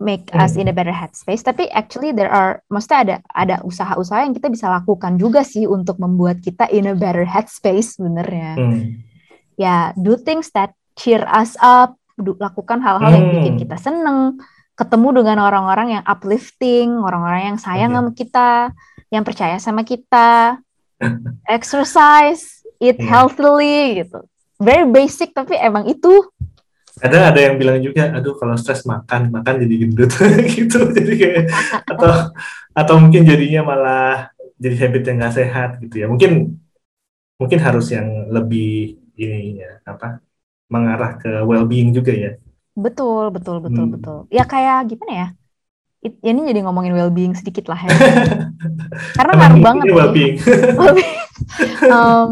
Speaker 2: make hmm. us in a better headspace, tapi actually there are mesti ada ada usaha-usaha yang kita bisa lakukan juga sih untuk membuat kita in a better headspace sebenarnya.
Speaker 1: Hmm.
Speaker 2: Ya, do things that cheer us up, lakukan hal-hal hmm. yang bikin kita seneng, ketemu dengan orang-orang yang uplifting, orang-orang yang sayang okay. sama kita, yang percaya sama kita, exercise, eat yeah. healthily gitu. Very basic tapi emang itu.
Speaker 1: Ada ada yang bilang juga, aduh kalau stres makan, makan jadi gendut gitu. Jadi kayak atau atau mungkin jadinya malah jadi habit yang nggak sehat gitu ya. Mungkin mungkin harus yang lebih ini ya apa mengarah ke well-being juga ya.
Speaker 2: Betul, betul, betul, hmm. betul. Ya kayak gimana ya? It, ya ini jadi ngomongin well-being sedikit lah ya. Karena ngaruh banget.
Speaker 1: Ini well-being.
Speaker 2: um,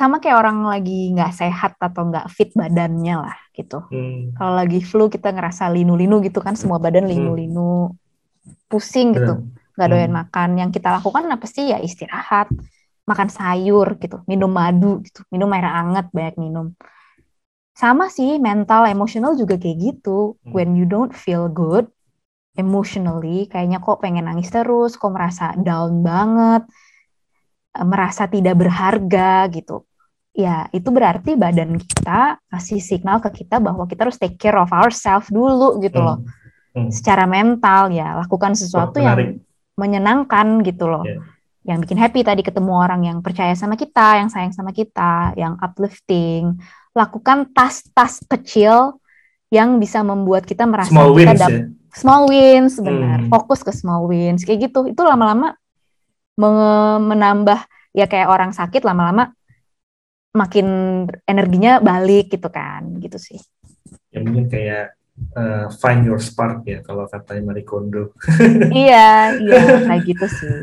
Speaker 2: sama kayak orang lagi nggak sehat atau nggak fit badannya lah gitu.
Speaker 1: Hmm.
Speaker 2: Kalau lagi flu kita ngerasa linu-linu gitu kan, semua badan hmm. linu-linu, pusing gitu, nggak doyan hmm. makan. Yang kita lakukan apa sih ya istirahat, makan sayur gitu, minum madu gitu, minum air hangat banyak minum sama sih mental emosional juga kayak gitu hmm. when you don't feel good emotionally kayaknya kok pengen nangis terus kok merasa down banget eh, merasa tidak berharga gitu ya itu berarti badan kita kasih signal ke kita bahwa kita harus take care of ourselves dulu gitu loh hmm. Hmm. secara mental ya lakukan sesuatu oh, yang menyenangkan gitu loh yeah. yang bikin happy tadi ketemu orang yang percaya sama kita yang sayang sama kita yang uplifting lakukan tas-tas kecil yang bisa membuat kita merasa
Speaker 1: small
Speaker 2: kita
Speaker 1: wins, ya?
Speaker 2: small wins benar hmm. fokus ke small wins kayak gitu itu lama-lama menambah ya kayak orang sakit lama-lama makin energinya balik gitu kan gitu sih.
Speaker 1: Ya mungkin kayak uh, find your spark ya kalau kata Marie Kondo.
Speaker 2: Iya iya kayak gitu sih.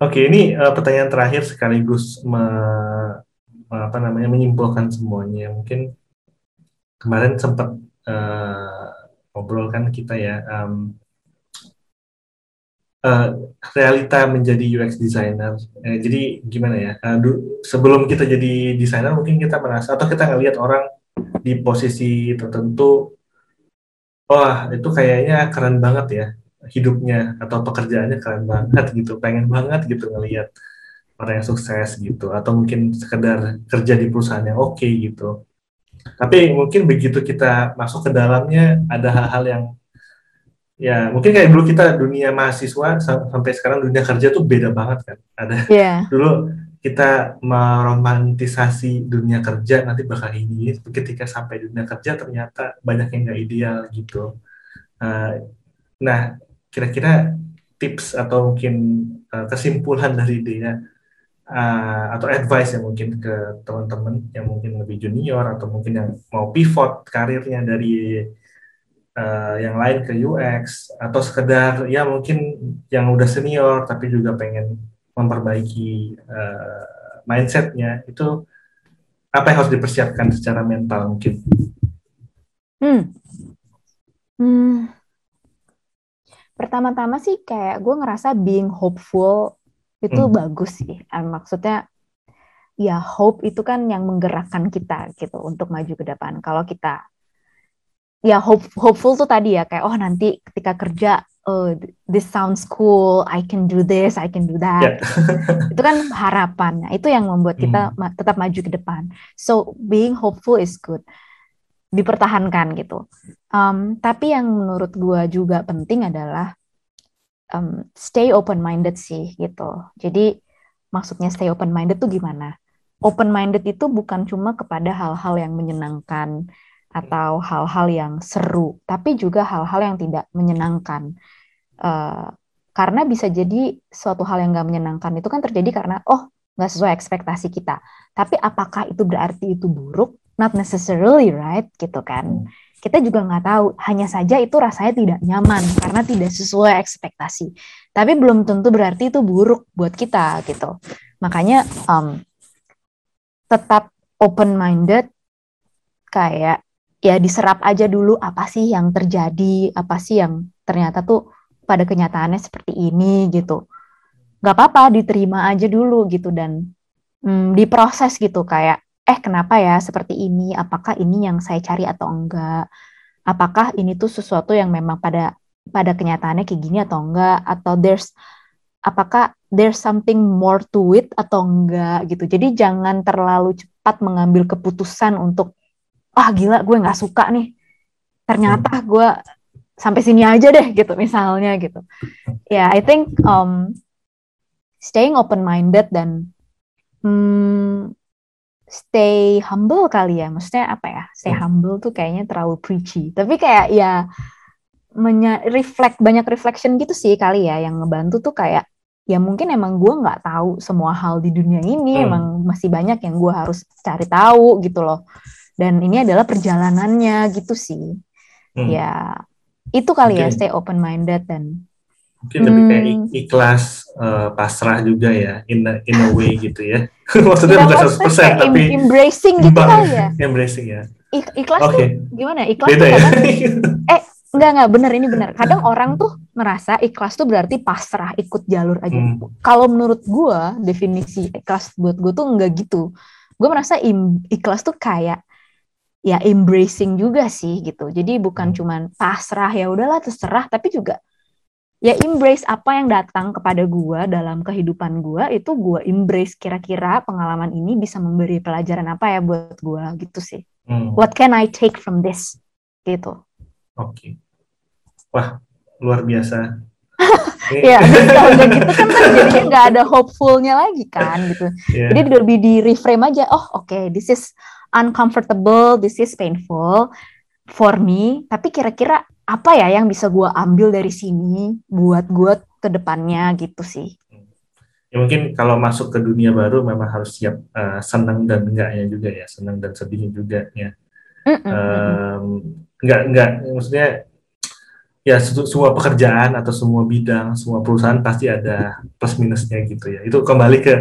Speaker 1: Oke ini uh, pertanyaan terakhir sekaligus me apa namanya menyimpulkan semuanya. Mungkin kemarin sempat uh, ngobrol kan kita ya um, uh, realita menjadi UX designer. Uh, jadi gimana ya? Uh, sebelum kita jadi desainer mungkin kita merasa atau kita ngelihat orang di posisi tertentu wah itu kayaknya keren banget ya hidupnya atau pekerjaannya keren banget gitu. Pengen banget gitu ngelihat orang yang sukses gitu. Atau mungkin sekedar kerja di perusahaan yang oke okay, gitu. Tapi mungkin begitu kita masuk ke dalamnya ada hal-hal yang ya mungkin kayak dulu kita dunia mahasiswa sampai sekarang dunia kerja tuh beda banget kan. Ada
Speaker 2: yeah.
Speaker 1: dulu kita meromantisasi dunia kerja nanti bakal ini. Ketika sampai dunia kerja ternyata banyak yang nggak ideal gitu. Uh, nah kira-kira tips atau mungkin uh, kesimpulan dari dia uh, atau advice yang mungkin ke teman-teman yang mungkin lebih junior atau mungkin yang mau pivot karirnya dari uh, yang lain ke UX atau sekedar ya mungkin yang udah senior tapi juga pengen memperbaiki uh, mindsetnya itu apa yang harus dipersiapkan secara mental mungkin?
Speaker 2: Hmm. Hmm. Pertama-tama sih kayak gue ngerasa being hopeful itu hmm. bagus sih. Maksudnya ya hope itu kan yang menggerakkan kita gitu untuk maju ke depan. Kalau kita ya hope, hopeful tuh tadi ya kayak oh nanti ketika kerja oh this sounds cool, I can do this, I can do that. Yeah. itu kan harapan. Nah, itu yang membuat kita hmm. tetap maju ke depan. So being hopeful is good. Dipertahankan gitu. Um, tapi yang menurut gue juga penting adalah um, stay open minded sih gitu. Jadi maksudnya stay open minded tuh gimana? open minded itu bukan cuma kepada hal-hal yang menyenangkan atau hal-hal yang seru, tapi juga hal-hal yang tidak menyenangkan. Uh, karena bisa jadi suatu hal yang nggak menyenangkan itu kan terjadi karena oh nggak sesuai ekspektasi kita. Tapi apakah itu berarti itu buruk? Not necessarily, right? Gitu kan. Kita juga nggak tahu. Hanya saja itu rasanya tidak nyaman karena tidak sesuai ekspektasi. Tapi belum tentu berarti itu buruk buat kita gitu. Makanya um, tetap open minded kayak ya diserap aja dulu apa sih yang terjadi apa sih yang ternyata tuh pada kenyataannya seperti ini gitu. Nggak apa-apa diterima aja dulu gitu. Dan hmm, diproses gitu kayak eh kenapa ya seperti ini? Apakah ini yang saya cari atau enggak? Apakah ini tuh sesuatu yang memang pada pada kenyataannya kayak gini atau enggak? Atau there's apakah there's something more to it atau enggak? Gitu. Jadi jangan terlalu cepat mengambil keputusan untuk ah gila gue nggak suka nih. Ternyata hmm. gue sampai sini aja deh gitu misalnya gitu. Ya, yeah, I think um, staying open minded dan hmm, stay humble kali ya. Maksudnya apa ya? Stay hmm. humble tuh kayaknya terlalu preachy. Tapi kayak ya menya reflect banyak reflection gitu sih kali ya yang ngebantu tuh kayak ya mungkin emang gue nggak tahu semua hal di dunia ini hmm. emang masih banyak yang gue harus cari tahu gitu loh dan ini adalah perjalanannya gitu sih hmm. ya itu kali okay. ya stay open minded dan
Speaker 1: mungkin hmm, lebih kayak hmm. ikhlas uh, pasrah juga ya in a, in a way gitu ya maksudnya bukan seratus persen tapi
Speaker 2: embracing gitu kali ya
Speaker 1: embracing ya
Speaker 2: Ik ikhlas okay. tuh gimana ikhlas Beda tuh ya? eh Enggak, enggak, bener, ini bener. Kadang orang tuh merasa ikhlas tuh berarti pasrah, ikut jalur aja. Hmm. Kalau menurut gue, definisi ikhlas buat gue tuh enggak gitu. Gue merasa ikhlas tuh kayak ya embracing juga sih gitu. Jadi bukan hmm. cuman pasrah ya udahlah terserah, tapi juga ya embrace apa yang datang kepada gue dalam kehidupan gue itu gue embrace kira-kira pengalaman ini bisa memberi pelajaran apa ya buat gue gitu sih. Hmm. What can I take from this gitu.
Speaker 1: Oke. Okay. Wah, luar biasa.
Speaker 2: ya, kalau nggak gitu kan, kan jadinya nggak ada hopefulnya lagi kan gitu. Yeah. Jadi lebih di reframe aja. Oh, oke, okay, this is uncomfortable, this is painful for me. Tapi kira-kira apa ya yang bisa gue ambil dari sini buat gue ke depannya gitu sih.
Speaker 1: Ya mungkin kalau masuk ke dunia baru memang harus siap uh, senang dan enggaknya juga ya, senang dan sedihnya juga ya. Mm -mm. Um, nggak nggak maksudnya ya semua pekerjaan atau semua bidang semua perusahaan pasti ada plus minusnya gitu ya itu kembali ke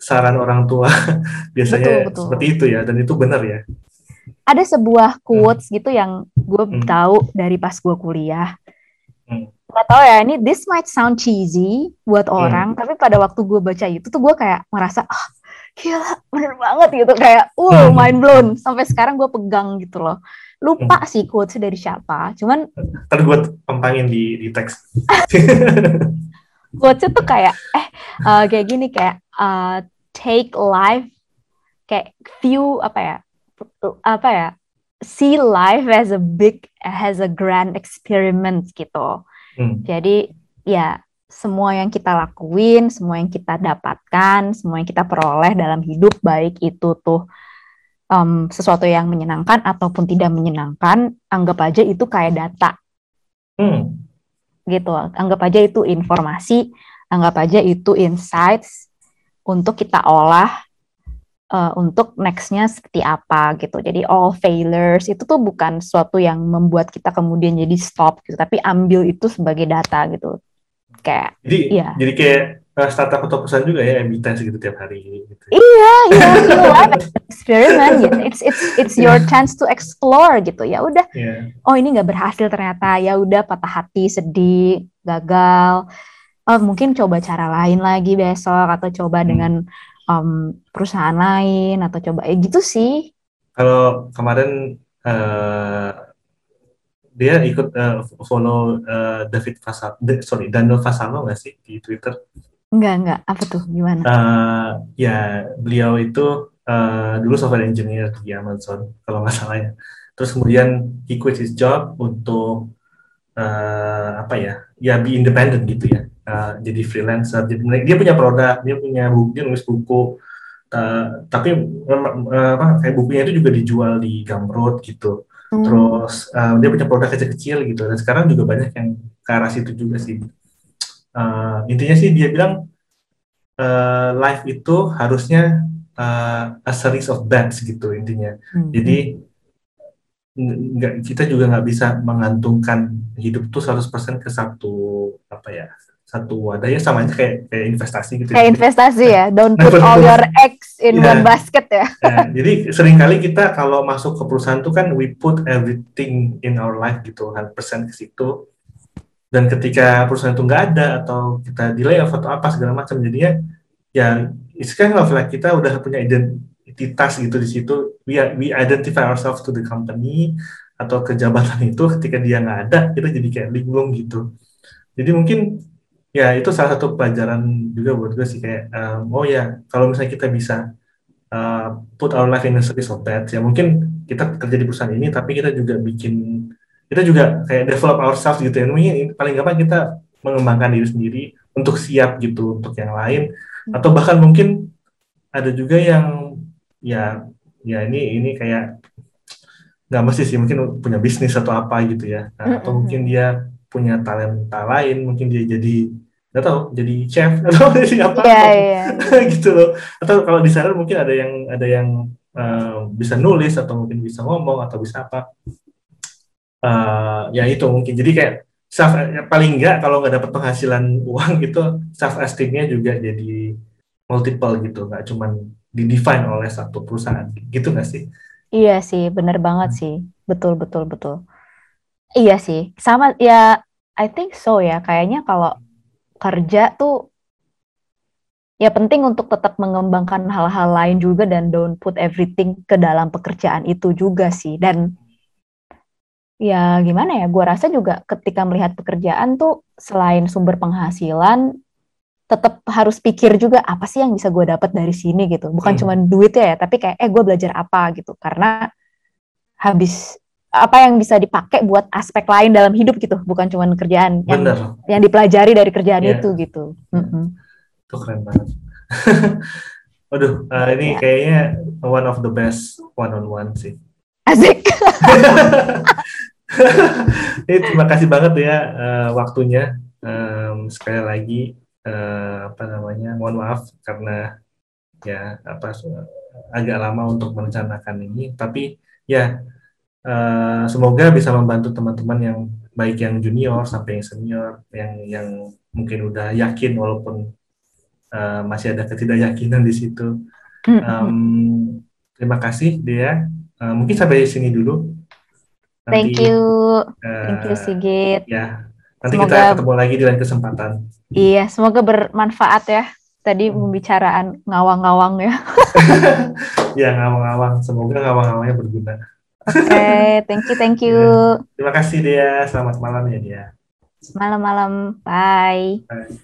Speaker 1: saran orang tua biasanya betul, betul. seperti itu ya dan itu benar ya
Speaker 2: ada sebuah quotes hmm. gitu yang gue hmm. tahu dari pas gue kuliah hmm. Gak tau ya ini this might sound cheesy buat hmm. orang tapi pada waktu gue baca itu tuh gue kayak merasa ah oh, gila bener banget gitu kayak uh hmm. mind blown sampai sekarang gue pegang gitu loh lupa hmm. sih quotes dari siapa cuman
Speaker 1: terus gue pempangin di di teks
Speaker 2: quotesnya tuh kayak eh uh, kayak gini kayak uh, take life kayak view apa ya apa ya see life as a big as a grand experiment gitu hmm. jadi ya semua yang kita lakuin, semua yang kita dapatkan, semua yang kita peroleh dalam hidup, baik itu tuh um, sesuatu yang menyenangkan ataupun tidak menyenangkan, anggap aja itu kayak data. Hmm. Gitu, anggap aja itu informasi, anggap aja itu insights untuk kita olah uh, untuk nextnya seperti apa gitu. Jadi all failures itu tuh bukan sesuatu yang membuat kita kemudian jadi stop gitu, tapi ambil itu sebagai data gitu. Kayak
Speaker 1: jadi ya. jadi kayak startup atau perusahaan juga ya MB test gitu tiap hari gitu.
Speaker 2: Iya, iya, you experiment gitu. It's it's it's your chance to explore gitu. Ya udah. Yeah. Oh, ini nggak berhasil ternyata. Ya udah patah hati, sedih, gagal. Oh, mungkin coba cara lain lagi besok atau coba hmm. dengan um, perusahaan lain atau coba eh gitu sih.
Speaker 1: Kalau kemarin uh, dia ikut uh, follow uh, David Fasano, sorry Daniel Fasano nggak sih di Twitter?
Speaker 2: Enggak, enggak. Apa tuh? Gimana?
Speaker 1: Uh, ya, beliau itu uh, dulu software engineer di Amazon, kalau nggak salah ya. Terus kemudian he quit his job untuk uh, apa ya? Ya be independent gitu ya. Uh, jadi freelancer. Jadi dia punya produk, dia punya buku, dia nulis buku. Uh, tapi uh, apa kayak bukunya itu juga dijual di Gumroad gitu. Hmm. Terus uh, dia punya produk kecil-kecil gitu. Dan sekarang juga banyak yang ke arah situ juga sih uh, intinya sih dia bilang uh, life itu harusnya uh, a series of bets gitu intinya. Hmm. Jadi nggak kita juga nggak bisa mengantungkan hidup tuh 100% ke satu apa ya satu wadah ya sama aja kayak kayak investasi gitu.
Speaker 2: Kayak investasi ya, don't put all your eggs in yeah. one basket ya.
Speaker 1: yeah. Jadi sering kali kita kalau masuk ke perusahaan tuh kan we put everything in our life gitu, 100% ke situ dan ketika perusahaan itu nggak ada atau kita delay atau apa segala macam jadinya ya it's kind of like kita udah punya identitas gitu di situ. We, we identify ourselves to the company atau ke jabatan itu ketika dia nggak ada kita jadi kayak linglung gitu. Jadi mungkin ya itu salah satu pelajaran juga buat gue sih kayak um, oh ya kalau misalnya kita bisa uh, put our life in a series of bets ya mungkin kita kerja di perusahaan ini tapi kita juga bikin kita juga kayak develop ourselves gitu ya. Mungkin paling gampang kita mengembangkan diri sendiri untuk siap gitu untuk yang lain. Hmm. atau bahkan mungkin ada juga yang ya ya ini ini kayak nggak mesti sih mungkin punya bisnis atau apa gitu ya. Nah, atau mungkin dia punya talenta lain mungkin dia jadi nggak tahu jadi chef atau jadi apa yeah, yeah. gitu loh. Atau kalau di sana mungkin ada yang ada yang uh, bisa nulis atau mungkin bisa ngomong atau bisa apa uh, ya itu mungkin. Jadi kayak self paling enggak kalau nggak dapat penghasilan uang gitu self esteemnya juga jadi multiple gitu. Nggak cuman di define oleh satu perusahaan. Gitu nggak sih?
Speaker 2: Iya sih bener banget hmm. sih. Betul betul betul. Iya sih. Sama ya I think so ya. Kayaknya kalau kerja tuh ya penting untuk tetap mengembangkan hal-hal lain juga dan don't put everything ke dalam pekerjaan itu juga sih. Dan ya gimana ya, gue rasa juga ketika melihat pekerjaan tuh selain sumber penghasilan, tetap harus pikir juga apa sih yang bisa gue dapat dari sini gitu. Bukan hmm. cuma duit ya, tapi kayak eh gue belajar apa gitu. Karena habis apa yang bisa dipakai buat aspek lain dalam hidup gitu, bukan cuma kerjaan yang yang dipelajari dari kerjaan yeah. itu gitu. Mm -hmm.
Speaker 1: Itu keren banget. Waduh, uh, ini yeah. kayaknya one of the best one on one sih.
Speaker 2: Asik.
Speaker 1: Ini terima kasih banget ya uh, waktunya. Um, sekali lagi uh, apa namanya, mohon maaf karena ya apa agak lama untuk merencanakan ini, tapi ya uh, semoga bisa membantu teman-teman yang baik yang junior sampai yang senior, yang yang mungkin udah yakin walaupun uh, masih ada ketidakyakinan di situ. Um, terima kasih dia. Uh, mungkin sampai sini dulu
Speaker 2: Nanti, Thank you. Uh, Thank you Sigit.
Speaker 1: Ya. Nanti semoga, kita ketemu lagi di lain kesempatan.
Speaker 2: Iya, semoga bermanfaat ya. Tadi hmm. pembicaraan ngawang-ngawang ya.
Speaker 1: ya, ngawang-ngawang. Semoga ngawang-ngawangnya berguna.
Speaker 2: Oke, okay, thank you, thank you.
Speaker 1: Ya. Terima kasih dia. Selamat malam ya dia.
Speaker 2: Malam-malam. Bye. Bye.